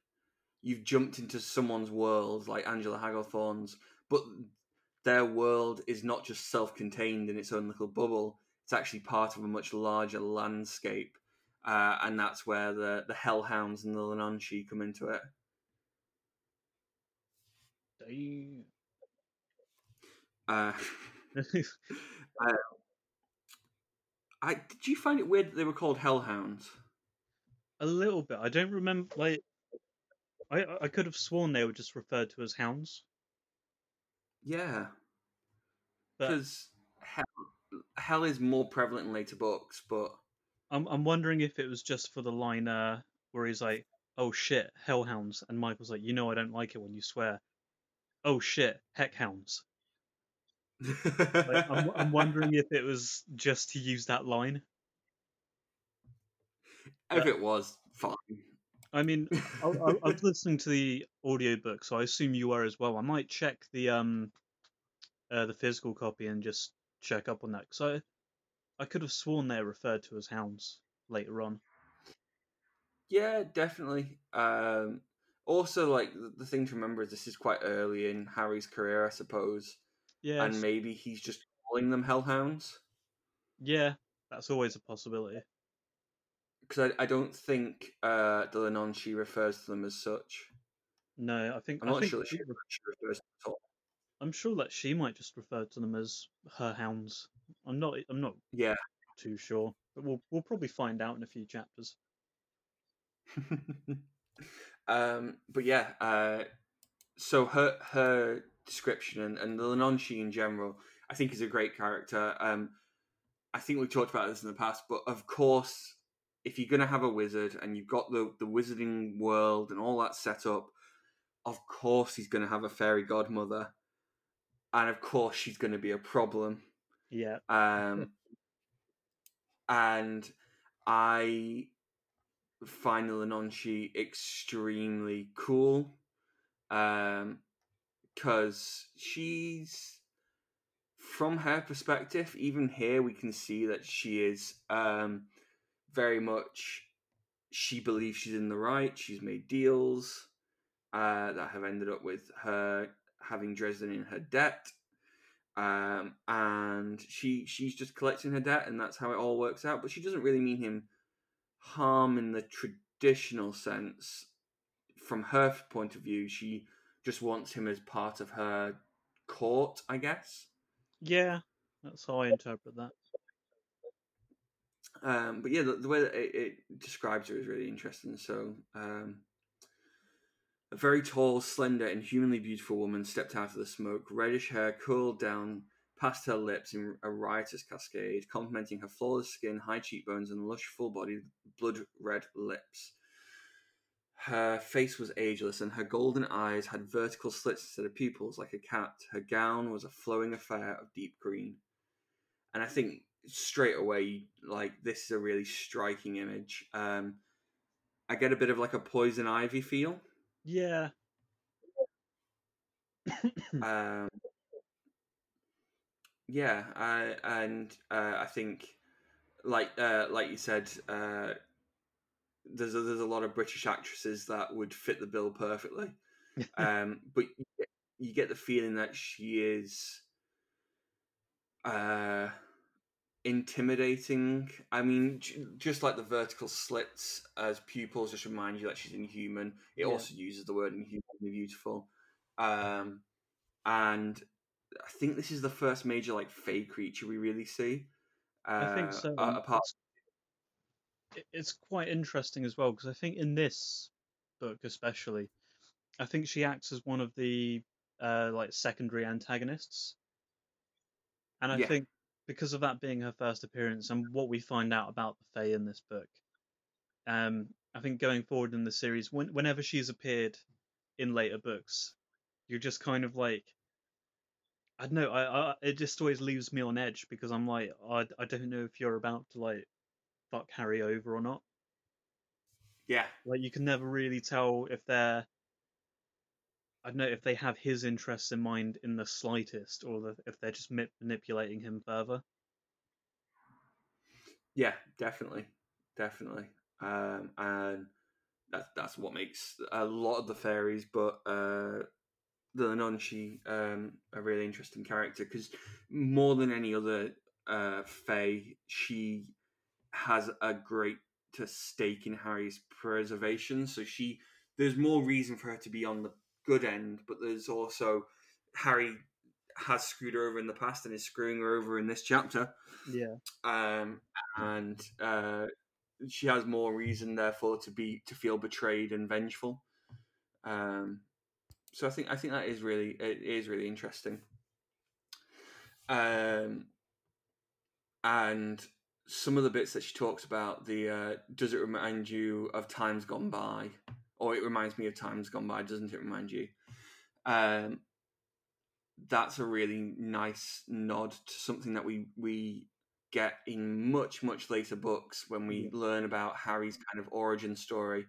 Speaker 1: you've jumped into someone's world like Angela Hagglethorn's, but their world is not just self-contained in its own little bubble. It's actually part of a much larger landscape, uh, and that's where the the Hellhounds and the Leanansidhe come into it. Uh, uh, I did you find it weird that they were called Hellhounds?
Speaker 2: A little bit. I don't remember. Like, I I could have sworn they were just referred to as hounds.
Speaker 1: Yeah, because hell, hell is more prevalent in later books, but
Speaker 2: I'm I'm wondering if it was just for the line uh, where he's like, "Oh shit, hellhounds," and Michael's like, "You know I don't like it when you swear." Oh shit, heckhounds. Like, I'm I'm wondering if it was just to use that line.
Speaker 1: if it was fine.
Speaker 2: I mean, I, I, I was listening to the audiobook, so I assume you were as well. I might check the um, uh, the physical copy and just check up on that because I, I could have sworn they're referred to as hounds later on.
Speaker 1: Yeah, definitely. Um, also, like the, the thing to remember is this is quite early in Harry's career, I suppose,
Speaker 2: Yeah,
Speaker 1: and maybe he's just calling them hellhounds
Speaker 2: yeah, that's always a possibility.
Speaker 1: Because I, I don't think uh, the Leanansidhe refers to them as such.
Speaker 2: No, I think
Speaker 1: I'm
Speaker 2: I
Speaker 1: not
Speaker 2: think
Speaker 1: sure that she,
Speaker 2: she-
Speaker 1: she refers to them at all.
Speaker 2: I'm sure that she might just refer to them as her hounds. I'm not I'm not
Speaker 1: Yeah.
Speaker 2: too sure, but we'll we'll probably find out in a few chapters.
Speaker 1: um, but yeah, uh, so her her description and, and the Leanansidhe in general, I think is a great character. Um, I think we've talked about this in the past, but of course, if you're gonna have a wizard and you've got the the wizarding world and all that set up, of course he's gonna have a fairy godmother, and of course she's gonna be a problem.
Speaker 2: Yeah,
Speaker 1: Um, and I find the Leanansidhe extremely cool. Um, because she's from her perspective, even here we can see that she is um very much she believes she's in the right. She's made deals uh, that have ended up with her having Dresden in her debt um, and she she's just collecting her debt, and that's how it all works out. But she doesn't really mean him harm in the traditional sense. From her point of view, she just wants him as part of her court, I guess.
Speaker 2: yeah, that's how I interpret that.
Speaker 1: Um, but yeah, the, the way that it, it describes her is really interesting. So, um, a very tall, slender, and humanly beautiful woman stepped out of the smoke. Reddish hair curled down past her lips in a riotous cascade, complementing her flawless skin, high cheekbones, and lush, full-bodied, blood-red lips. Her face was ageless, and her golden eyes had vertical slits instead of pupils, like a cat. Her gown was a flowing affair of deep green. And I think straight away, like this is a really striking image. Um, I get a bit of like a poison ivy feel.
Speaker 2: Yeah,
Speaker 1: um, yeah, I, and uh, I think, like uh, like you said, uh, there's a, there's a lot of British actresses that would fit the bill perfectly. um, but you get, you get the feeling that she is uh, intimidating. I mean, just like the vertical slits as pupils, just remind you that she's inhuman. It
Speaker 2: Yeah.
Speaker 1: also uses the word inhumanly beautiful. Um, and I think this is the first major like fey creature we really see. Uh,
Speaker 2: I think so.
Speaker 1: a-
Speaker 2: and
Speaker 1: apart,
Speaker 2: it's, it's quite interesting as well because I think in this book, especially, I think she acts as one of the uh, like secondary antagonists, and I
Speaker 1: Yeah.
Speaker 2: think because of that being her first appearance and what we find out about the Fae in this book, um, I think going forward in the series, when, whenever she's appeared in later books, you're just kind of like. I don't know. I, I it just always leaves me on edge because I'm like I, I don't know if you're about to like fuck Harry over or not.
Speaker 1: yeah,
Speaker 2: Like you can never really tell if they're I don't know if they have his interests in mind in the slightest, or if they're just ma- manipulating him further.
Speaker 1: Yeah, definitely, definitely, um, and that's that's what makes a lot of the fairies, but uh, the Leanansidhe um, a really interesting character because more than any other uh, fae, she has a great to stake in Harry's preservation. So she there's more reason for her to be on the good end, but there's also Harry has screwed her over in the past and is screwing her over in this chapter
Speaker 2: Yeah,
Speaker 1: um, and uh, she has more reason, therefore, to be to feel betrayed and vengeful. Um, so I think I think that is really it is really interesting. Um, and some of the bits that she talks about the uh, does it remind you of times gone by or it reminds me of times gone by doesn't it remind you? Um, that's a really nice nod to something that we we get in much much later books when we learn about harry's kind of origin story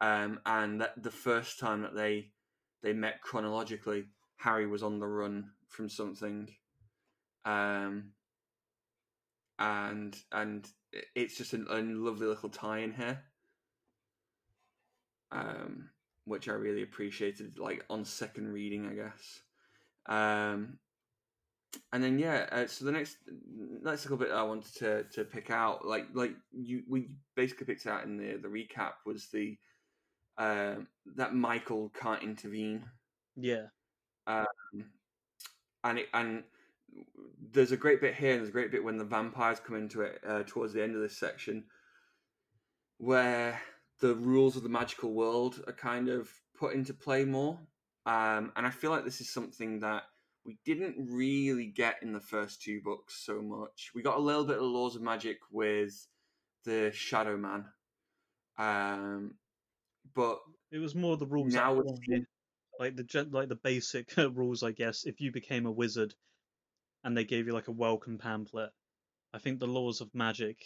Speaker 1: um, and that the first time that they they met chronologically harry was on the run from something um, and and it's just a, a lovely little tie in here, um, which I really appreciated. Like on second reading, I guess. Um, and then yeah, uh, so the next next little bit I wanted to to pick out, like like you we basically picked out in the the recap was the uh, that Michael can't intervene.
Speaker 2: Yeah.
Speaker 1: Um, and it and there's a great bit here, and there's a great bit when the vampires come into it uh, towards the end of this section, where the rules of the magical world are kind of put into play more. Um, and I feel like this is something that we didn't really get in the first two books so much. We got a little bit of laws of magic with the Shadow Man, um, but
Speaker 2: it was more the rules now like the like the basic rules, I guess. If you became a wizard, and they gave you like a welcome pamphlet. I think the laws of magic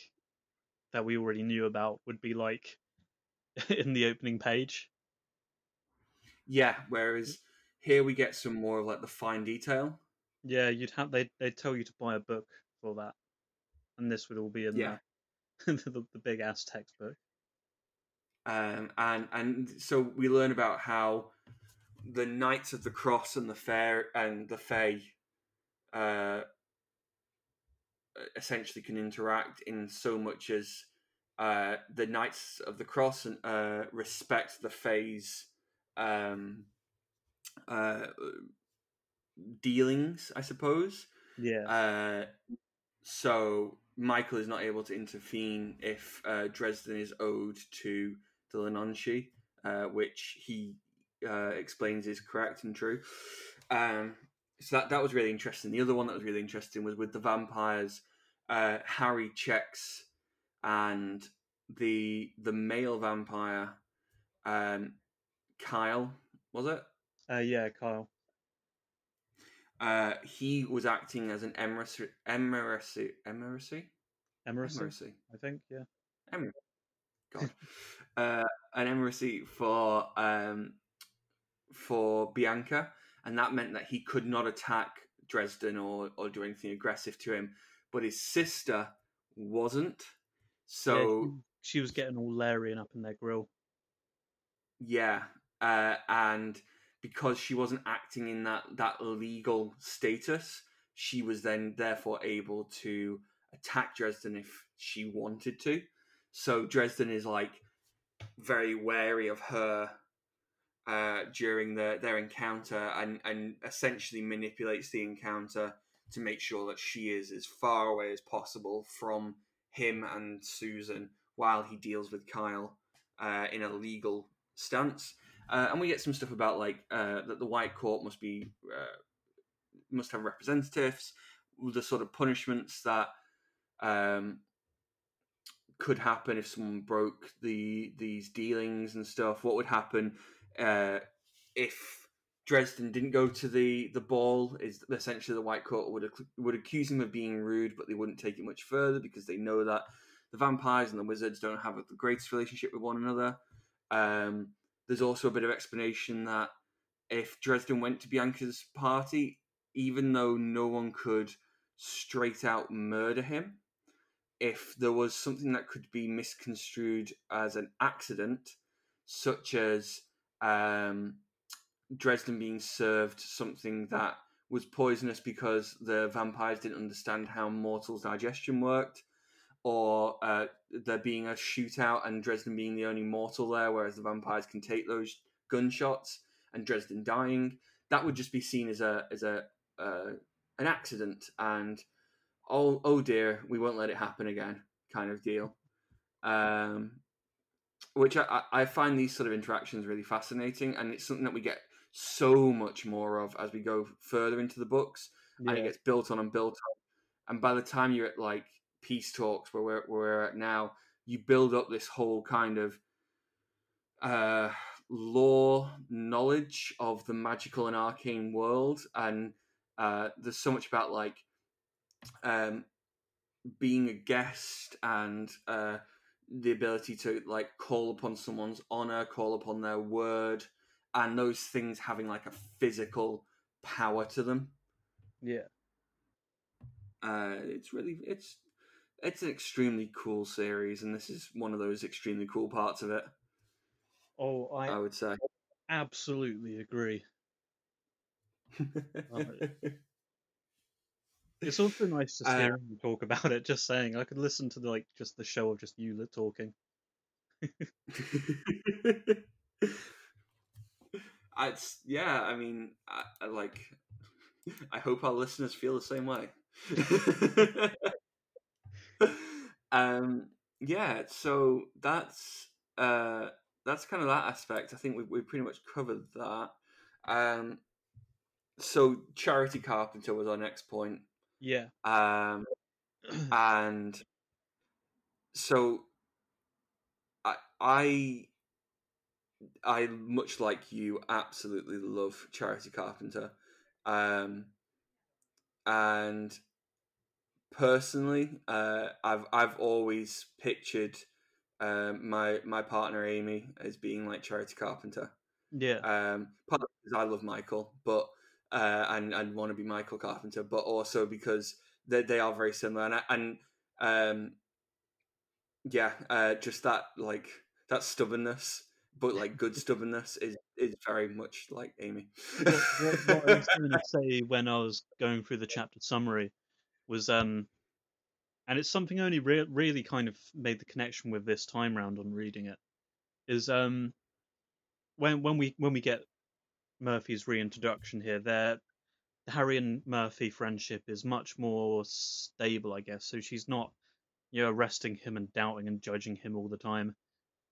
Speaker 2: that we already knew about would be like in the opening page.
Speaker 1: Yeah, whereas here we get some more of like the fine detail.
Speaker 2: Yeah, you'd have they they tell you to buy a book for that, and this would all be in yeah. the, the, the big ass textbook.
Speaker 1: Um, and and so we learn about how the Knights of the Cross and the Fair and the Fae uh, essentially can interact in so much as uh, the Knights of the Cross and uh, respect the Fae's um, uh, dealings, I suppose.
Speaker 2: Yeah.
Speaker 1: Uh, so Michael is not able to intervene if uh, Dresden is owed to the Leanansidhe, uh, which he uh, explains is correct and true. Um, so that that was really interesting. The other one that was really interesting was with the vampires. Uh, Harry checks, and the the male vampire, um, Kyle, was it?
Speaker 2: Uh, yeah, Kyle.
Speaker 1: Uh, he was acting as an emissary, emissary, emissary,
Speaker 2: emissary, I think, yeah.
Speaker 1: Emissary. God, uh, an emissary for um, for Bianca, and that meant that he could not attack Dresden or, or do anything aggressive to him. But his sister wasn't. So
Speaker 2: yeah, she was getting all Larian up in their grill.
Speaker 1: Yeah, uh, and because she wasn't acting in that that legal status, she was then therefore able to attack Dresden if she wanted to. So Dresden is like very wary of her uh, during the, their encounter and, and essentially manipulates the encounter to make sure that she is as far away as possible from him and Susan while he deals with Kyle uh, in a legal stance. Uh, and we get some stuff about like uh, that the White Court must be uh, must have representatives, the sort of punishments that um, could happen if someone broke the these dealings and stuff. What would happen uh, if Dresden didn't go to the, the ball, is essentially the White Court would would accuse him of being rude, but they wouldn't take it much further because they know that the vampires and the wizards don't have the greatest relationship with one another. Um, there's also a bit of explanation that if Dresden went to Bianca's party, even though no one could straight out murder him, if there was something that could be misconstrued as an accident, such as um, Dresden being served something that was poisonous because the vampires didn't understand how mortals' digestion worked, or uh, there being a shootout and Dresden being the only mortal there, whereas the vampires can take those gunshots and Dresden dying. That would just be seen as a as a uh, an accident, and oh oh dear, we won't let it happen again, kind of deal. Um, which I, I find these sort of interactions really fascinating, and it's something that we get so much more of as we go further into the books, yeah. and it gets built on and built on. and by the time you're at like peace talks where we're, where we're at now, you build up this whole kind of uh, lore knowledge of the magical and arcane world, and uh, there's so much about like um, being a guest and uh, the ability to like call upon someone's honor, call upon their word, and those things having like a physical power to them.
Speaker 2: Yeah.
Speaker 1: Uh, it's really it's it's an extremely cool series, and this is one of those extremely cool parts of it.
Speaker 2: Oh, I,
Speaker 1: I would say.
Speaker 2: absolutely agree. It's also nice to hear you talk about it. Just saying, I could listen to the, like just the show of just you talking.
Speaker 1: it's yeah. I mean, I, I like. I hope our listeners feel the same way. um. Yeah. So that's uh that's kind of that aspect. I think we we pretty much covered that. Um. So charity carpenter was our next point.
Speaker 2: Yeah.
Speaker 1: Um. and so I I I much like you absolutely love Charity Carpenter, um, and personally, uh, I've I've always pictured um, my my partner Amy as being like Charity Carpenter.
Speaker 2: yeah.
Speaker 1: Um, partly because I love Michael, but uh, and and want to be Michael Carpenter, but also because they they are very similar, and I- and um, yeah, uh, just that like that stubbornness, but like good stubbornness is is very much like Amy.
Speaker 2: what, what, what I was going to say when I was going through the chapter summary was, um, and it's something I only re- really kind of made the connection with this time round on reading it, is um, when when we when we get Murphy's reintroduction here, there Harry and Murphy friendship is much more stable, I guess. So she's not, you know, arresting him and doubting and judging him all the time.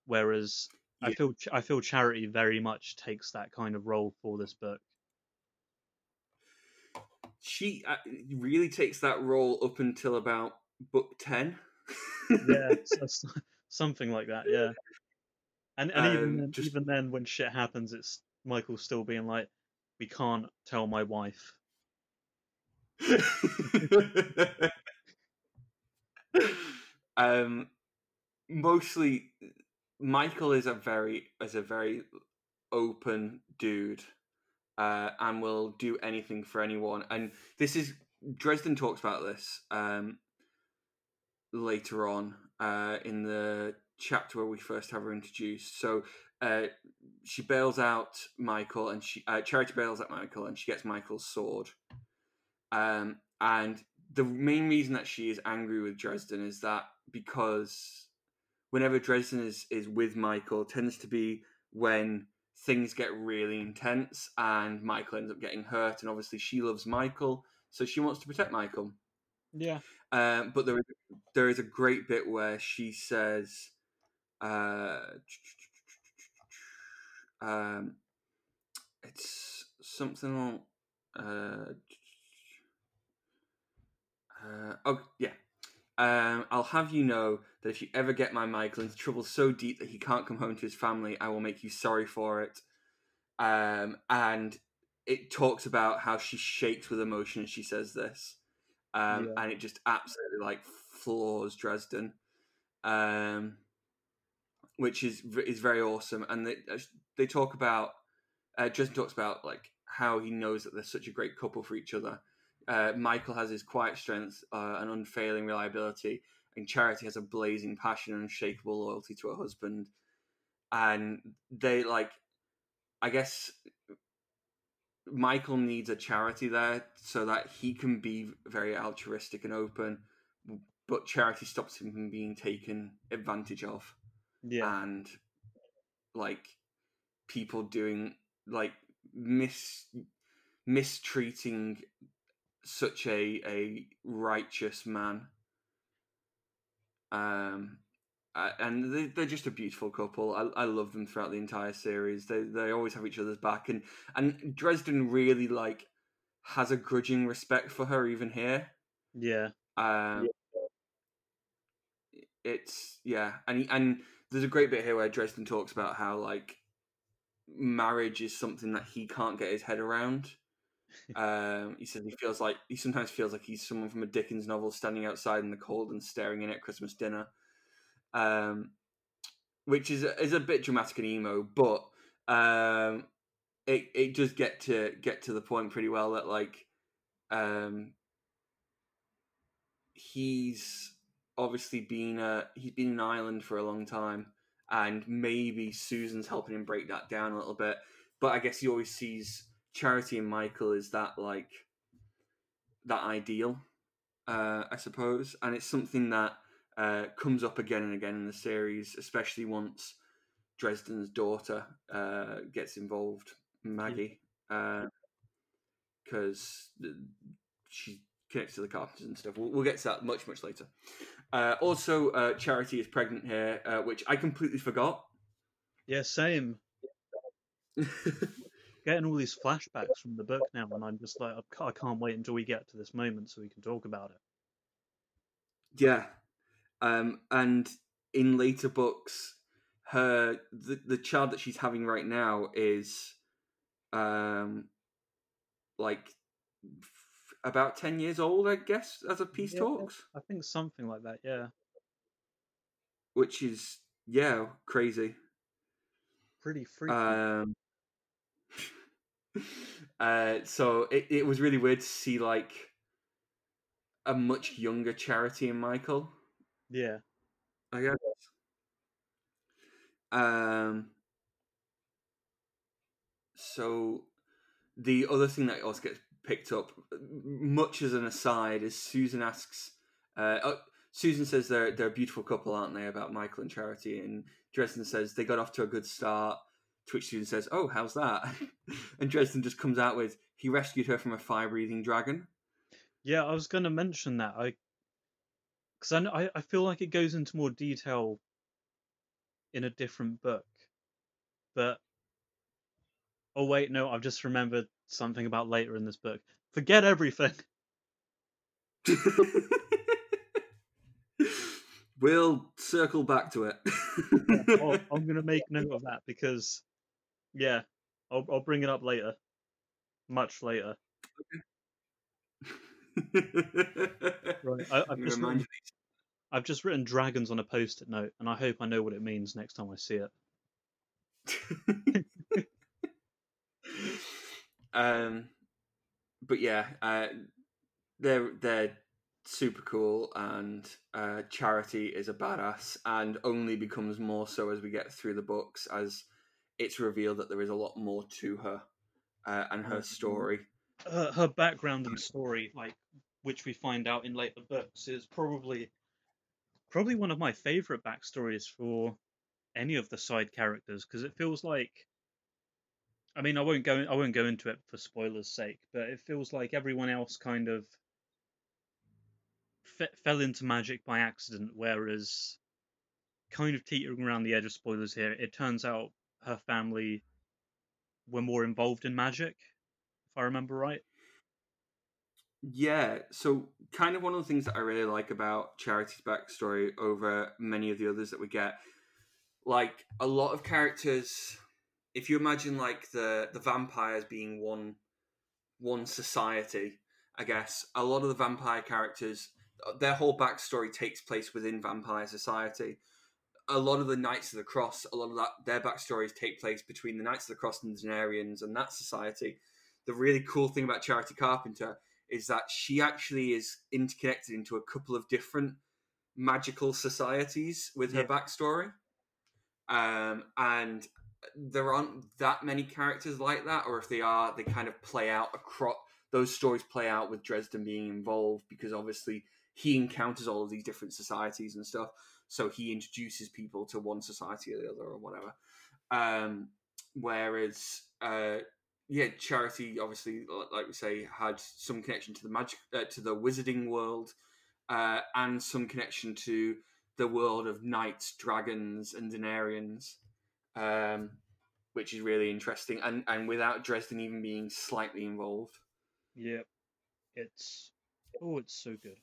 Speaker 2: Whereas I feel I feel Charity very much takes that kind of role for this book.
Speaker 1: she uh, really takes that role up until about book ten.
Speaker 2: Yeah, so, so- something like that. Yeah, and and even
Speaker 1: Um,
Speaker 2: then,
Speaker 1: just-
Speaker 2: even then, when shit happens, it's Michael still being like, "We can't tell my wife."
Speaker 1: um, mostly, Michael is a very is a very open dude, uh, and will do anything for anyone. And this is Dresden talks about this um, later on uh, in the chapter where we first have her introduced. So uh, she bails out Michael, and she uh, Charity bails out Michael, and she gets Michael's sword. Um, and the main reason that she is angry with Dresden is that because whenever Dresden is is with Michael, tends to be when things get really intense, and Michael ends up getting hurt, and obviously she loves Michael, so she wants to protect Michael.
Speaker 2: Yeah,
Speaker 1: Um, but there is there is a great bit where she says, uh, um, it's something. Uh, uh, oh yeah. Um, I'll have you know that if you ever get my Michael into trouble so deep that he can't come home to his family, I will make you sorry for it. Um, and it talks about how she shakes with emotion as she says this um,
Speaker 2: Yeah.
Speaker 1: and it just absolutely like floors Dresden, um, which is is very awesome. And they they talk about uh, Dresden talks about like how he knows that they're such a great couple for each other. Uh, Michael has his quiet strength uh, and unfailing reliability, and Charity has a blazing passion and unshakable loyalty to her husband. And they like, I guess Michael needs a charity there so that he can be very altruistic and open, but charity stops him from being taken advantage of
Speaker 2: yeah,
Speaker 1: and like people doing like mis mistreating such a a righteous man. Um, and they, they're just a beautiful couple. I, I love them throughout the entire series. They they always have each other's back, and and Dresden really like has a grudging respect for her even here.
Speaker 2: yeah,
Speaker 1: Um, it's yeah, and and there's a great bit here where Dresden talks about how like marriage is something that he can't get his head around. Um, he says he feels like he sometimes feels like he's someone from a Dickens novel standing outside in the cold and staring in at Christmas dinner, um, which is is a bit dramatic and emo, but um, it it does get to get to the point pretty well that like um, he's obviously been a he's been in Ireland for a long time, and maybe Susan's helping him break that down a little bit. But I guess he always sees Charity and Michael is that like that ideal, uh, I suppose, and it's something that uh, comes up again and again in the series, especially once Dresden's daughter uh, gets involved, Maggie, because uh, she connects to the Carpenters and stuff. We'll, we'll, get to that much much later. Uh, also, uh, Charity is pregnant here, uh, which I completely forgot.
Speaker 2: Yeah, same. Getting all these flashbacks from the book now, and I'm just like, I can't wait until we get to this moment so we can talk about it.
Speaker 1: Yeah, um, and in later books, her the, the child that she's having right now is um like f- about 10 years old i guess as a peace
Speaker 2: yeah,
Speaker 1: talks?
Speaker 2: I think something like that yeah.
Speaker 1: Which is yeah crazy.
Speaker 2: Pretty freaky.
Speaker 1: Um uh so it, it was really weird to see like a much younger charity and michael
Speaker 2: yeah
Speaker 1: i guess um, so the other thing that also gets picked up, much as an aside, is Susan asks. Uh, oh, Susan says they're they're a beautiful couple, aren't they? About Michael and Charity, and Dresden says they got off to a good start. Which Susan says, "Oh, how's that?" and Dresden just comes out with, "He rescued her from a fire-breathing dragon."
Speaker 2: Yeah, I was going to mention that. I because I, I feel like it goes into more detail in a different book. But oh wait, no, I've just remembered something about later in this book. Forget everything.
Speaker 1: we'll circle back to it.
Speaker 2: yeah, I'm going to make note of that because, yeah, I'll, I'll bring it up later, much later. right, I, have just written, I've just written dragons on a post-it note, and I hope I know what it means next time I see
Speaker 1: it. um, but yeah, uh, they're they're super cool, and uh, Charity is a badass, and only becomes more so as we get through the books, as it's revealed that there is a lot more to her uh, and her story.
Speaker 2: Uh, her background and story, like which we find out in later books, is probably probably one of my favorite backstories for any of the side characters because it feels like I mean I won't go I won't go into it for spoilers sake but it feels like everyone else kind of fell into magic by accident whereas kind of teetering around the edge of spoilers here it turns out her family were more involved in magic if I remember right
Speaker 1: yeah, so kind of one of the things that I really like about Charity's backstory over many of the others that we get, like a lot of characters, if you imagine like the the vampires being one one society, I guess a lot of the vampire characters, their whole backstory takes place within vampire society. A lot of the Knights of the Cross, a lot of that their backstories take place between the Knights of the Cross and the Denarians and that society. The really cool thing about Charity Carpenter is that she actually is interconnected into a couple of different magical societies with her yeah. backstory. Um, and there aren't that many characters like that, or if they are, they kind of play out across those stories play out with Dresden being involved because obviously he encounters all of these different societies and stuff. So he introduces people to one society or the other or whatever. Um, whereas uh, yeah, charity obviously, like we say, had some connection to the magic, uh, to the wizarding world, uh, and some connection to the world of knights, dragons, and Denarians, um, which is really interesting. And and without Dresden even being slightly involved.
Speaker 2: Yep, it's oh, it's so good.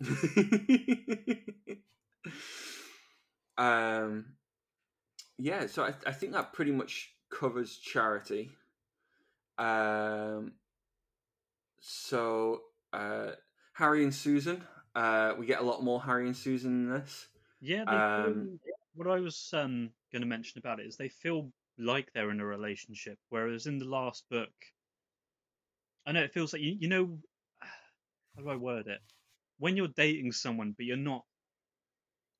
Speaker 1: um, yeah, so I, I think that pretty much covers charity. Um, so uh, Harry and Susan, uh, we get a lot more Harry and Susan in this.
Speaker 2: Yeah, um, feel, what I was um, going to mention about it is they feel like they're in a relationship, whereas in the last book, I know it feels like you, you know, how do I word it? When you're dating someone, but you're not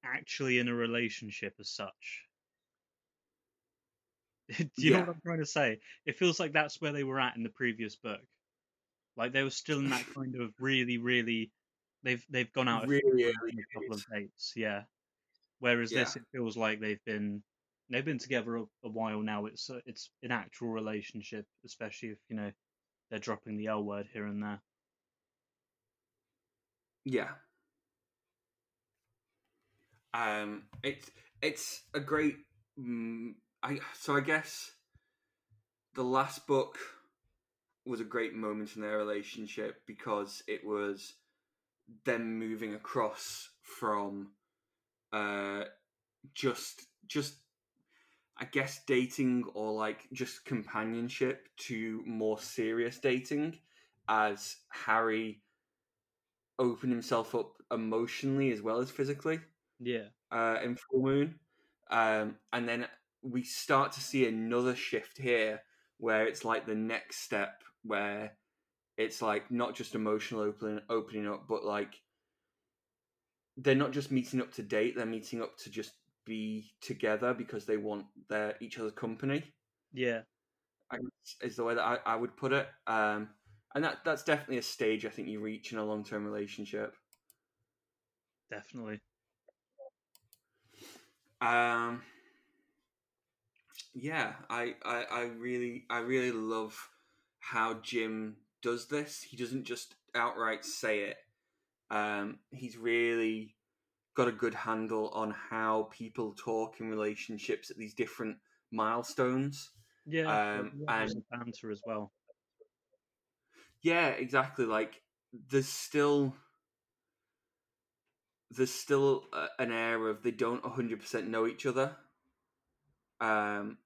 Speaker 2: actually in a relationship as such. Do you yeah. know what I'm trying to say? It feels like that's where they were at in the previous book. Like they were still in that kind of really, really. They've they've gone out really a couple of dates, yeah. Whereas yeah. this, it feels like they've been they've been together a, a while now. It's a, it's an actual relationship, especially if you know they're dropping the L word here and there.
Speaker 1: Yeah. Um, it's it's a great mm, I so I guess the last book was a great moment in their relationship because it was them moving across from uh just just I guess dating or like just companionship to more serious dating as Harry opened himself up emotionally as well as physically.
Speaker 2: Yeah.
Speaker 1: Uh, in Fool Moon. Um, and then we start to see another shift here where it's like the next step where it's like not just emotional opening opening up but like they're not just meeting up to date they're meeting up to just be together because they want their each other's company
Speaker 2: yeah
Speaker 1: is the way that I, I would put it um and that that's definitely a stage i think you reach in a long-term relationship
Speaker 2: definitely
Speaker 1: um yeah, I, I, I really, I really love how Jim does this. He doesn't just outright say it. Um, he's really got a good handle on how people talk in relationships at these different milestones.
Speaker 2: Yeah, um, and banter as well.
Speaker 1: Yeah, exactly. Like there's still there's still an air of they don't 100% know each other um,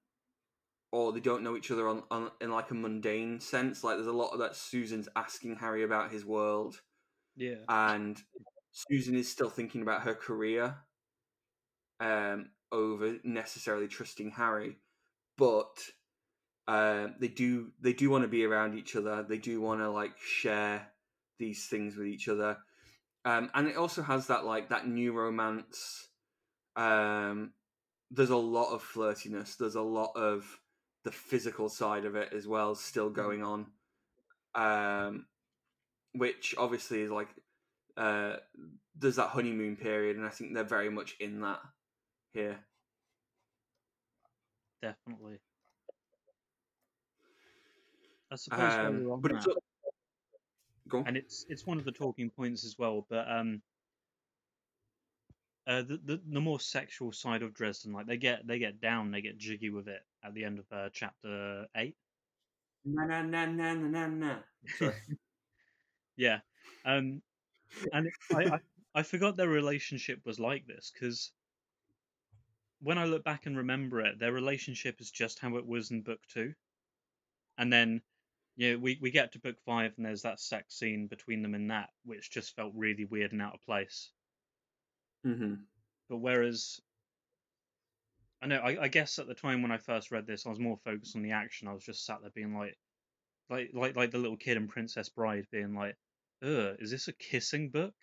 Speaker 1: or they don't know each other on, on in like a mundane sense. Like there's a lot of that Susan's asking Harry about his world,
Speaker 2: yeah,
Speaker 1: and Susan is still thinking about her career, um, over necessarily trusting Harry, but. Uh, they do they do want to be around each other. They do want to like share these things with each other, um, and it also has that like that new romance um, there's a lot of flirtiness. There's a lot of the physical side of it as well still mm-hmm. going on, um, which obviously is like uh, there's that honeymoon period, and I think they're very much in that here.
Speaker 2: Definitely. I suppose um, but it's,
Speaker 1: Go on.
Speaker 2: and it's it's one of the talking points as well. But um, uh, the, the the more sexual side of Dresden, like they get they get down, they get jiggy with it at the end of uh, chapter eight.
Speaker 1: Na na na na na na.
Speaker 2: yeah, um, and it, I, I I forgot their relationship was like this because when I look back and remember it, their relationship is just how it was in book two, and then yeah, we we get to book five and there's that sex scene between them in that, which just felt really weird and out of place.
Speaker 1: Mm-hmm.
Speaker 2: But whereas, I know, I, I, guess at the time when I first read this, I was more focused on the action. I was just sat there being like, like, like, like the little kid in Princess Bride being like, "Ugh, is this a kissing book?"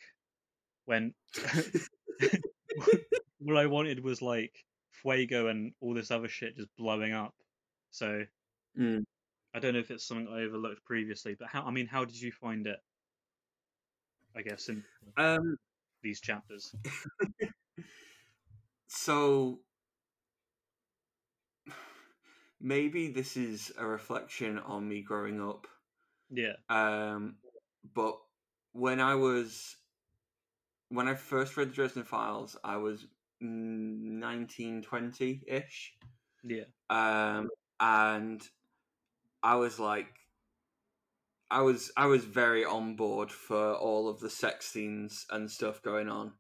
Speaker 2: When what I wanted was like Fuego and all this other shit just blowing up. So
Speaker 1: mm.
Speaker 2: I don't know if it's something I overlooked previously, but how? I mean, how did you find it? I guess in
Speaker 1: um,
Speaker 2: these chapters?
Speaker 1: so maybe this is a reflection on me growing up.
Speaker 2: Yeah.
Speaker 1: Um, but when I was when I first read the Dresden Files, I was nineteen twenty ish.
Speaker 2: Yeah.
Speaker 1: Um, and I was like, I was I was very on board for all of the sex scenes and stuff going on.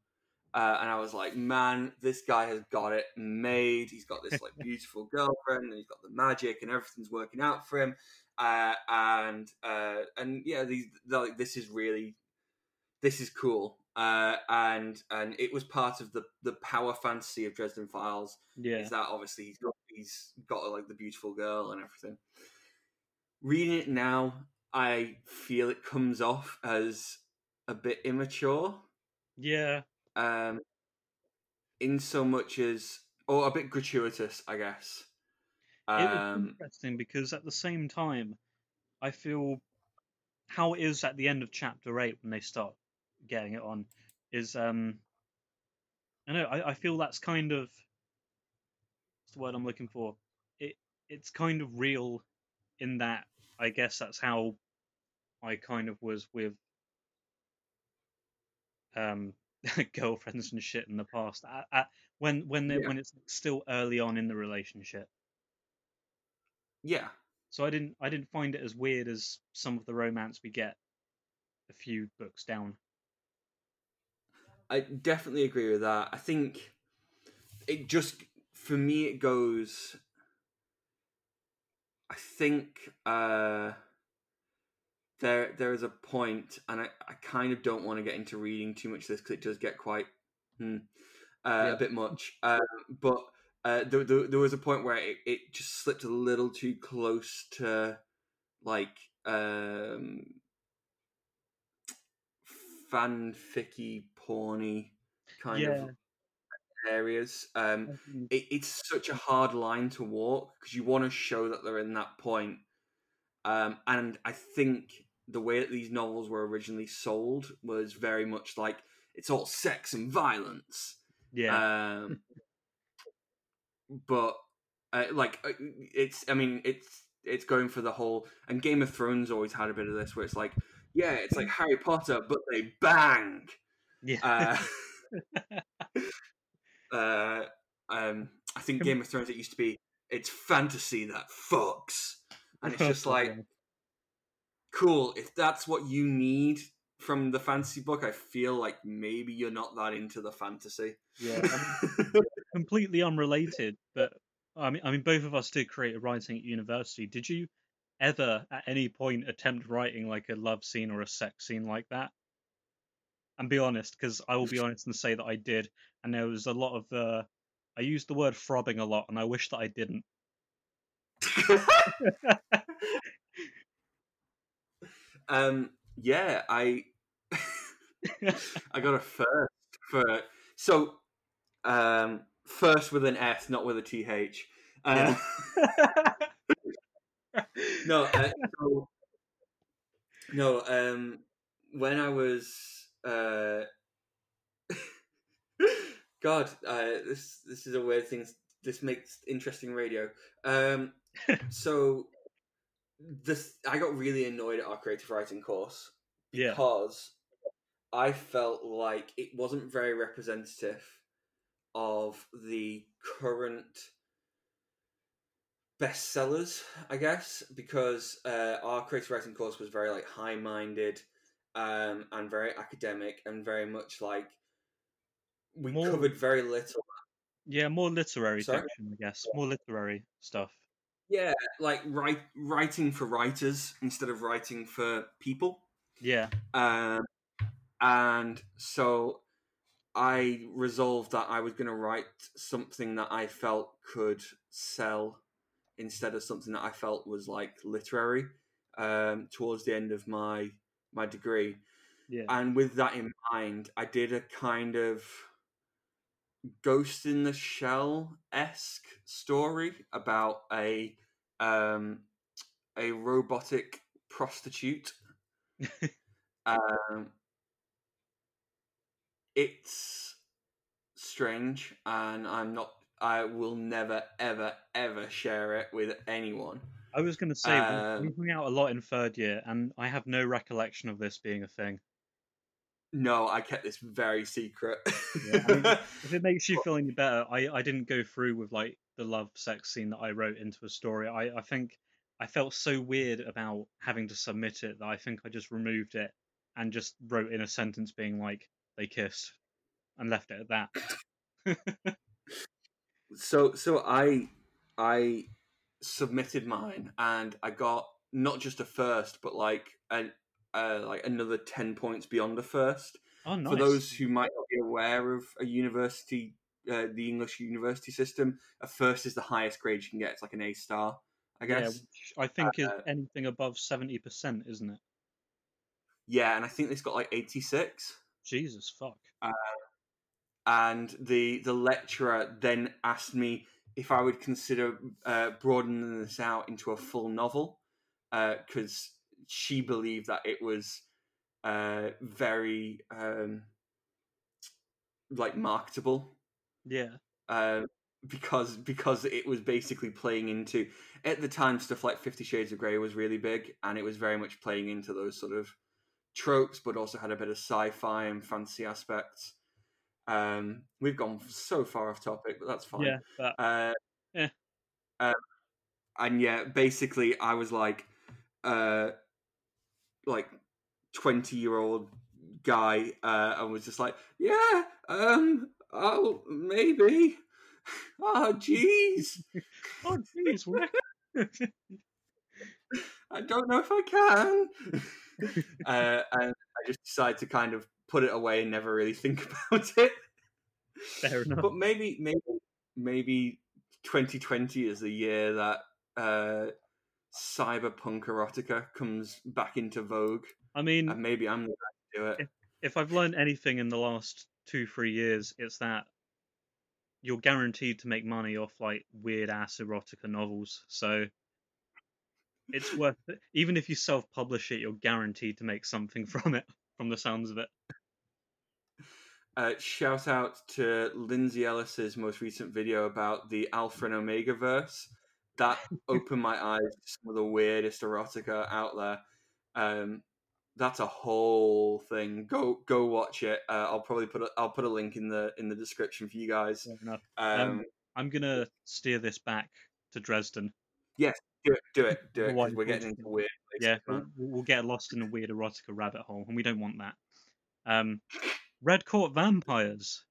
Speaker 1: Uh, and I was like, man, this guy has got it made. He's got this like beautiful girlfriend, and he's got the magic, and everything's working out for him. Uh, and uh, and yeah, these like this is really this is cool. Uh, and and it was part of the the power fantasy of Dresden Files.
Speaker 2: Yeah,
Speaker 1: Is that obviously he's got he's got like the beautiful girl and everything. Reading it now, I feel it comes off as a bit immature
Speaker 2: yeah,
Speaker 1: um, in so much as, or a bit gratuitous, I guess.
Speaker 2: it was
Speaker 1: Um,
Speaker 2: interesting because at the same time, I feel how it is at the end of chapter eight when they start getting it on is um, I know I, I feel that's kind of what's the word I'm looking for. It it's kind of real in that I guess that's how I kind of was with um girlfriends and shit in the past. At, at, when when
Speaker 1: Yeah.
Speaker 2: when it's still early on in the relationship.
Speaker 1: yeah,
Speaker 2: So I didn't I didn't find it as weird as some of the romance we get a few books down.
Speaker 1: I definitely agree with that. I think it just, for me, it goes. I think uh, there there is a point, and I, I kind of don't want to get into reading too much of this because it does get quite hmm, uh,
Speaker 2: Yeah.
Speaker 1: a bit much. Um, but uh, there, there, there was a point where it, it just slipped a little too close to like um, fanficky, porny kind
Speaker 2: Yeah.
Speaker 1: of areas. Um,
Speaker 2: Mhm.
Speaker 1: it, it's such a hard line to walk because you want to show that they're in that point. Um, and I think the way that these novels were originally sold was very much like it's all sex and violence.
Speaker 2: Yeah.
Speaker 1: Um, but uh, like uh, it's, I mean, it's it's going for the whole. And Game of Thrones always had a bit of this where it's like, yeah, it's like Harry Potter, but they bang.
Speaker 2: yeah.
Speaker 1: Uh, uh, um, I think Game of Thrones it used to be it's fantasy that fucks, and it's just like cool. If that's what you need from the fantasy book, I feel like maybe you're not that into the fantasy.
Speaker 2: yeah. I mean, completely unrelated, but I mean I mean both of us did creative writing at university. Did you ever at any point attempt writing like a love scene or a sex scene like that? And be honest, because I will be honest and say that I did, and there was a lot of uh, I used the word throbbing a lot, and I wish that I didn't.
Speaker 1: um, yeah, I I got a first for so um first with an S, not with a th. Uh, no, uh, so, no. Um, when I was, uh, God, uh, this this is a weird thing. This makes interesting radio. Um, so this I got really annoyed at our creative writing course
Speaker 2: Yeah.
Speaker 1: because I felt like it wasn't very representative of the current bestsellers, I guess, because uh, our creative writing course was very like high minded um, and very academic and very much like we
Speaker 2: More-
Speaker 1: covered very little.
Speaker 2: Yeah, more literary
Speaker 1: Sorry?
Speaker 2: fiction, I guess. More literary stuff.
Speaker 1: Yeah, like write, writing for writers instead of writing for people.
Speaker 2: Yeah.
Speaker 1: Um, and so I resolved that I was going to write something that I felt could sell instead of something that I felt was like literary um, towards the end of my my degree.
Speaker 2: Yeah.
Speaker 1: And with that in mind, I did a kind of Ghost in the Shell esque story about a um, a robotic prostitute. um, it's strange, and I'm not. I will never, ever, ever share it with anyone.
Speaker 2: I was going to say, we-
Speaker 1: Um,
Speaker 2: we hung out a lot in third year, and I have no recollection of this being a thing.
Speaker 1: No, I kept this very secret.
Speaker 2: Yeah, I mean, If it makes you feel any better, I, I didn't go through with like the love sex scene that I wrote into a story. I, I think I felt so weird about having to submit it that I think I just removed it and just wrote in a sentence being like they kissed and left it at that.
Speaker 1: so so I I submitted mine and I got not just a first but like an uh, like another 10 points beyond a first.
Speaker 2: Oh, nice.
Speaker 1: For those who might not be aware of a university uh, the English university system, a first is the highest grade you can get. It's like an A star, I guess.
Speaker 2: Yeah, I think uh, anything above seventy percent, isn't it?
Speaker 1: Yeah, and I think this got like eighty six.
Speaker 2: Jesus fuck.
Speaker 1: Uh, and the the lecturer then asked me if I would consider uh, broadening this out into a full novel because uh, she believed that it was uh, very um, like marketable
Speaker 2: yeah.
Speaker 1: Uh, because because it was basically playing into at the time stuff like Fifty Shades of Grey was really big, and it was very much playing into those sort of tropes, but also had a bit of sci-fi and fantasy aspects. Um, we've gone so far off topic, but that's fine.
Speaker 2: Yeah. Uh, yeah.
Speaker 1: Uh, and yeah, basically, I was like, uh, like twenty year old guy, uh, and was just like, yeah, um, Oh, maybe. Oh, jeez.
Speaker 2: oh, jeez.
Speaker 1: I don't know if I can. uh, and I just decided to kind of put it away and never really think about it.
Speaker 2: Fair enough.
Speaker 1: But maybe, maybe, maybe 2020 is the year that uh, cyberpunk erotica comes back into vogue.
Speaker 2: I mean,
Speaker 1: and maybe I'm guy to do it.
Speaker 2: If, if I've learned anything in the last two three years it's that you're guaranteed to make money off like weird ass erotica novels so it's worth it even if you self-publish it you're guaranteed to make something from it from the sounds of it
Speaker 1: uh, shout out to Lindsay Ellis's most recent video about the Alpha and Omega verse. That opened my eyes to some of the weirdest erotica out there. Um, that's a whole thing. Go go watch it. Uh, I'll probably put a, I'll put a link in the in the description for you guys.
Speaker 2: Um, um, I'm gonna steer this back to Dresden.
Speaker 1: Yes, do it, do it, do it. We're getting into weird.
Speaker 2: Yeah, we'll, we'll, get lost in a weird erotica rabbit hole, and we don't want that. Um, Red Court Vampires.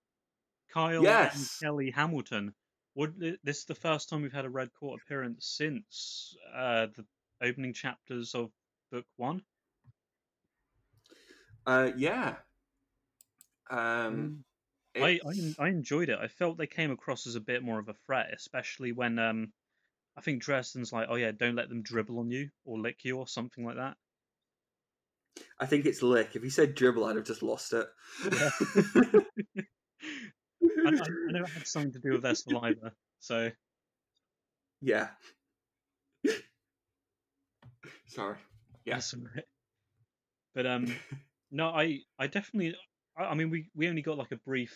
Speaker 2: Kyle
Speaker 1: yes.
Speaker 2: and Kelly Hamilton. Would this is the first time we've had a Red Court appearance since uh, the opening chapters of book one?
Speaker 1: Uh, yeah. Um,
Speaker 2: mm. I, I, I enjoyed it. I felt they came across as a bit more of a threat, especially when um, I think Dresden's like, oh yeah, don't let them dribble on you or lick you or something like that.
Speaker 1: I think it's lick. If he said dribble, I'd have just lost it. Yeah.
Speaker 2: I, I, know it had something to do with their saliva, so
Speaker 1: yeah. Sorry. Yes. Yeah.
Speaker 2: But um, no, I I definitely. I, I mean, we we only got like a brief,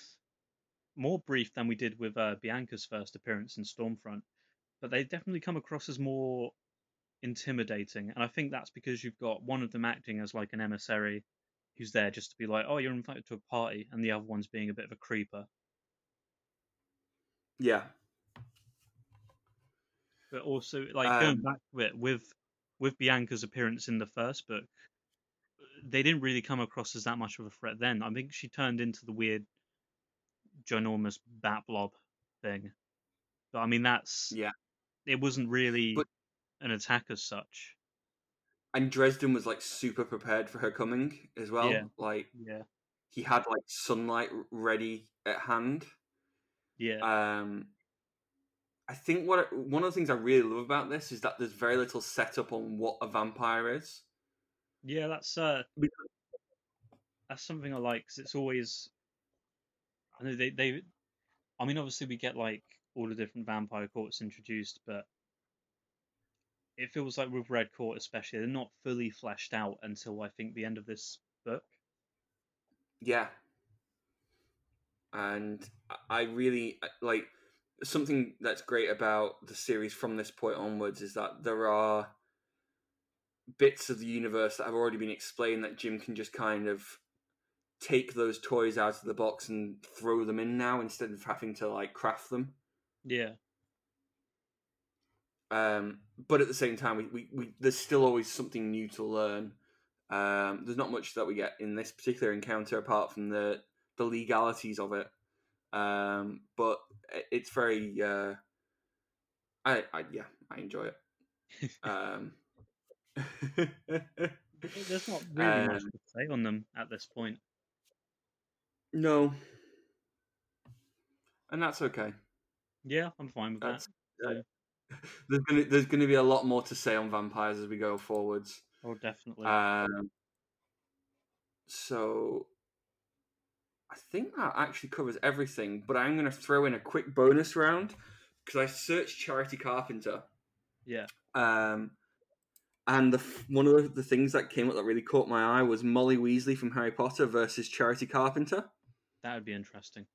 Speaker 2: more brief than we did with uh, Bianca's first appearance in Stormfront, but they definitely come across as more intimidating, and I think that's because you've got one of them acting as like an emissary who's there just to be like, oh, you're invited to a party, and the other one's being a bit of a creeper.
Speaker 1: Yeah.
Speaker 2: But also, like um, going back to it with with Bianca's appearance in the first book, they didn't really come across as that much of a threat then. I think she turned into the weird, ginormous bat blob thing. But I mean, that's
Speaker 1: yeah.
Speaker 2: It wasn't really but, an attack as such.
Speaker 1: And Dresden was like super prepared for her coming as well.
Speaker 2: Yeah.
Speaker 1: Like
Speaker 2: yeah,
Speaker 1: he had like sunlight ready at hand.
Speaker 2: Yeah.
Speaker 1: Um, I think what one of the things I really love about this is that there's very little setup on what a vampire is.
Speaker 2: Yeah, that's uh, that's something I like because it's always. I know they they, I mean, obviously we get like all the different vampire courts introduced, but it feels like with Red Court especially, they're not fully fleshed out until I think the end of this book.
Speaker 1: Yeah, and I really like something that's great about the series from this point onwards is that there are bits of the universe that have already been explained that Jim can just kind of take those toys out of the box and throw them in now instead of having to like craft them.
Speaker 2: Yeah.
Speaker 1: Um, but at the same time, we, we, we there's still always something new to learn. Um, there's not much that we get in this particular encounter apart from the the legalities of it. Um, but it's very, uh, I, I yeah, I enjoy it. um,
Speaker 2: There's not really much
Speaker 1: um,
Speaker 2: to say on them at this point.
Speaker 1: no, and that's okay.
Speaker 2: Yeah, I'm fine with
Speaker 1: That's
Speaker 2: that. So,
Speaker 1: there's gonna there's gonna be a lot more to say on vampires as we go forwards.
Speaker 2: oh, definitely.
Speaker 1: Um, so I think that actually covers everything. But I'm going to throw in a quick bonus round because I searched Charity Carpenter,
Speaker 2: yeah.
Speaker 1: um, and the one of the, the things that came up that really caught my eye was Molly Weasley from Harry Potter versus Charity Carpenter,
Speaker 2: That would be interesting.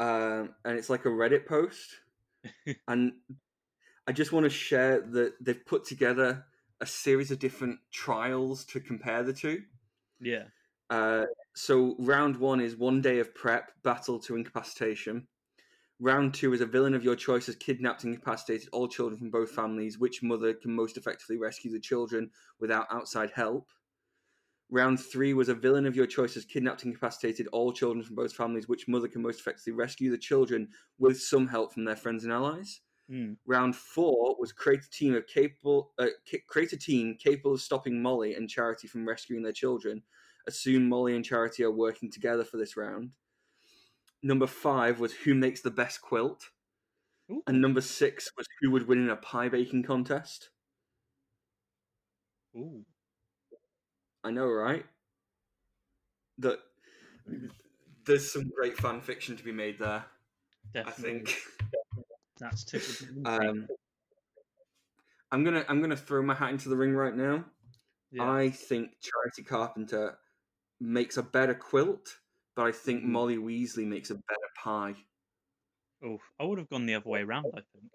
Speaker 1: Um, and it's like a Reddit post, and I just want to share that they've put together a series of different trials to compare the two.
Speaker 2: Yeah.
Speaker 1: Uh, so round one is one day of prep, battle to incapacitation. Round two is a villain of your choice has kidnapped and incapacitated all children from both families. Which mother can most effectively rescue the children without outside help? Round three was a villain of your choice has kidnapped and incapacitated all children from both families. Which mother can most effectively rescue the children with some help from their friends and allies?
Speaker 2: Mm.
Speaker 1: Round four was create a team of capable, uh, create a team capable of stopping Molly and Charity from rescuing their children. Assume Molly and Charity are working together for this round. Number five was who makes the best quilt,
Speaker 2: Ooh.
Speaker 1: and number six was who would win in a pie baking contest.
Speaker 2: Ooh.
Speaker 1: I know, right? That there's some great fan fiction to be made there. I think.
Speaker 2: That's my
Speaker 1: Um, I'm gonna I'm gonna throw my hat into the ring right now.
Speaker 2: yeah.
Speaker 1: I think Charity Carpenter makes a better quilt, but I think
Speaker 2: Mhm.
Speaker 1: Molly Weasley makes a better pie.
Speaker 2: Oh, I would have gone the other way around. I think.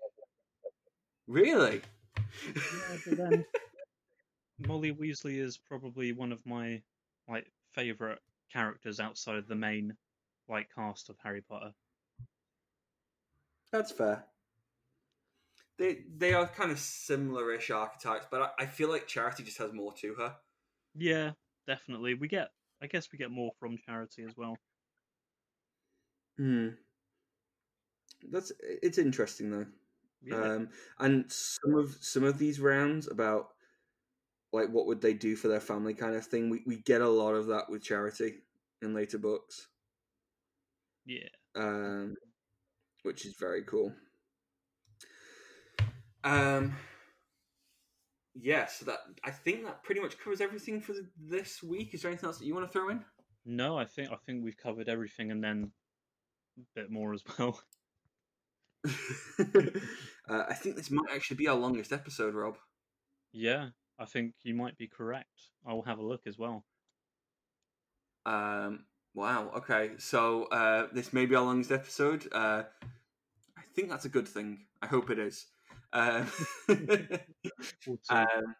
Speaker 1: Really?
Speaker 2: Yeah, but then Molly Weasley is probably one of my like favorite characters outside of the main like cast of Harry Potter.
Speaker 1: That's fair. They they are kind of similar-ish archetypes, but I, I feel like Charity just has more to her.
Speaker 2: Yeah, definitely. We get, I guess, we get more from Charity as well.
Speaker 1: Hmm. That's it's interesting though.
Speaker 2: Yeah,
Speaker 1: Um, and some of some of these rounds about like what would they do for their family kind of thing. We we get a lot of that with Charity in later books.
Speaker 2: yeah.
Speaker 1: um, which is very cool. Um, yeah, so that I think that pretty much covers everything for this week. Is there anything else that you want to throw in?
Speaker 2: No, I think I think we've covered everything and then a bit more as well.
Speaker 1: uh, I think this might actually be our longest episode, Robb.
Speaker 2: Yeah, I think you might be correct. I'll have a look as well.
Speaker 1: Um, wow. Okay, so uh, this may be our longest episode. Uh, I think that's a good thing. I hope it is. Um, Um,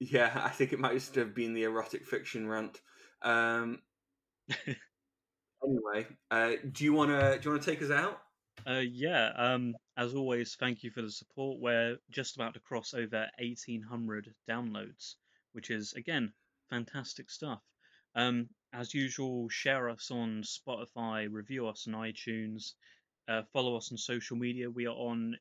Speaker 1: yeah, I think it might just have been the erotic fiction rant. Um, anyway, uh, do you wanna do you wanna take us out?
Speaker 2: Uh, yeah, um, as always, thank you for the support. We're just about to cross over 1800 downloads, which is, again, fantastic stuff. Um, as usual, share us on Spotify, review us on iTunes, uh, follow us on social media. We are on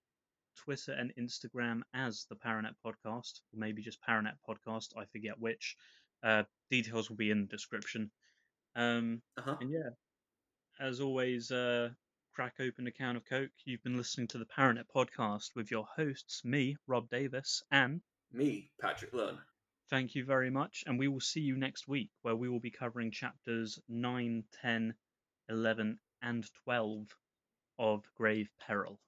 Speaker 2: Twitter and Instagram as the Paranet Podcast, or maybe just Paranet Podcast, I forget which. Uh, details will be in the description. Um,
Speaker 1: Uh-huh.
Speaker 2: and yeah, as always, uh, crack open a can of Coke. You've been listening to the Paranet podcast with your hosts, me, Robb Davis, and
Speaker 1: Me, Patrick Lunn.
Speaker 2: thank you very much. And we will see you next week where we will be covering chapters 9, 10, 11, and 12 of Grave Peril.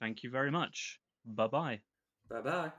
Speaker 2: Thank you very much. Bye bye.
Speaker 1: Bye bye.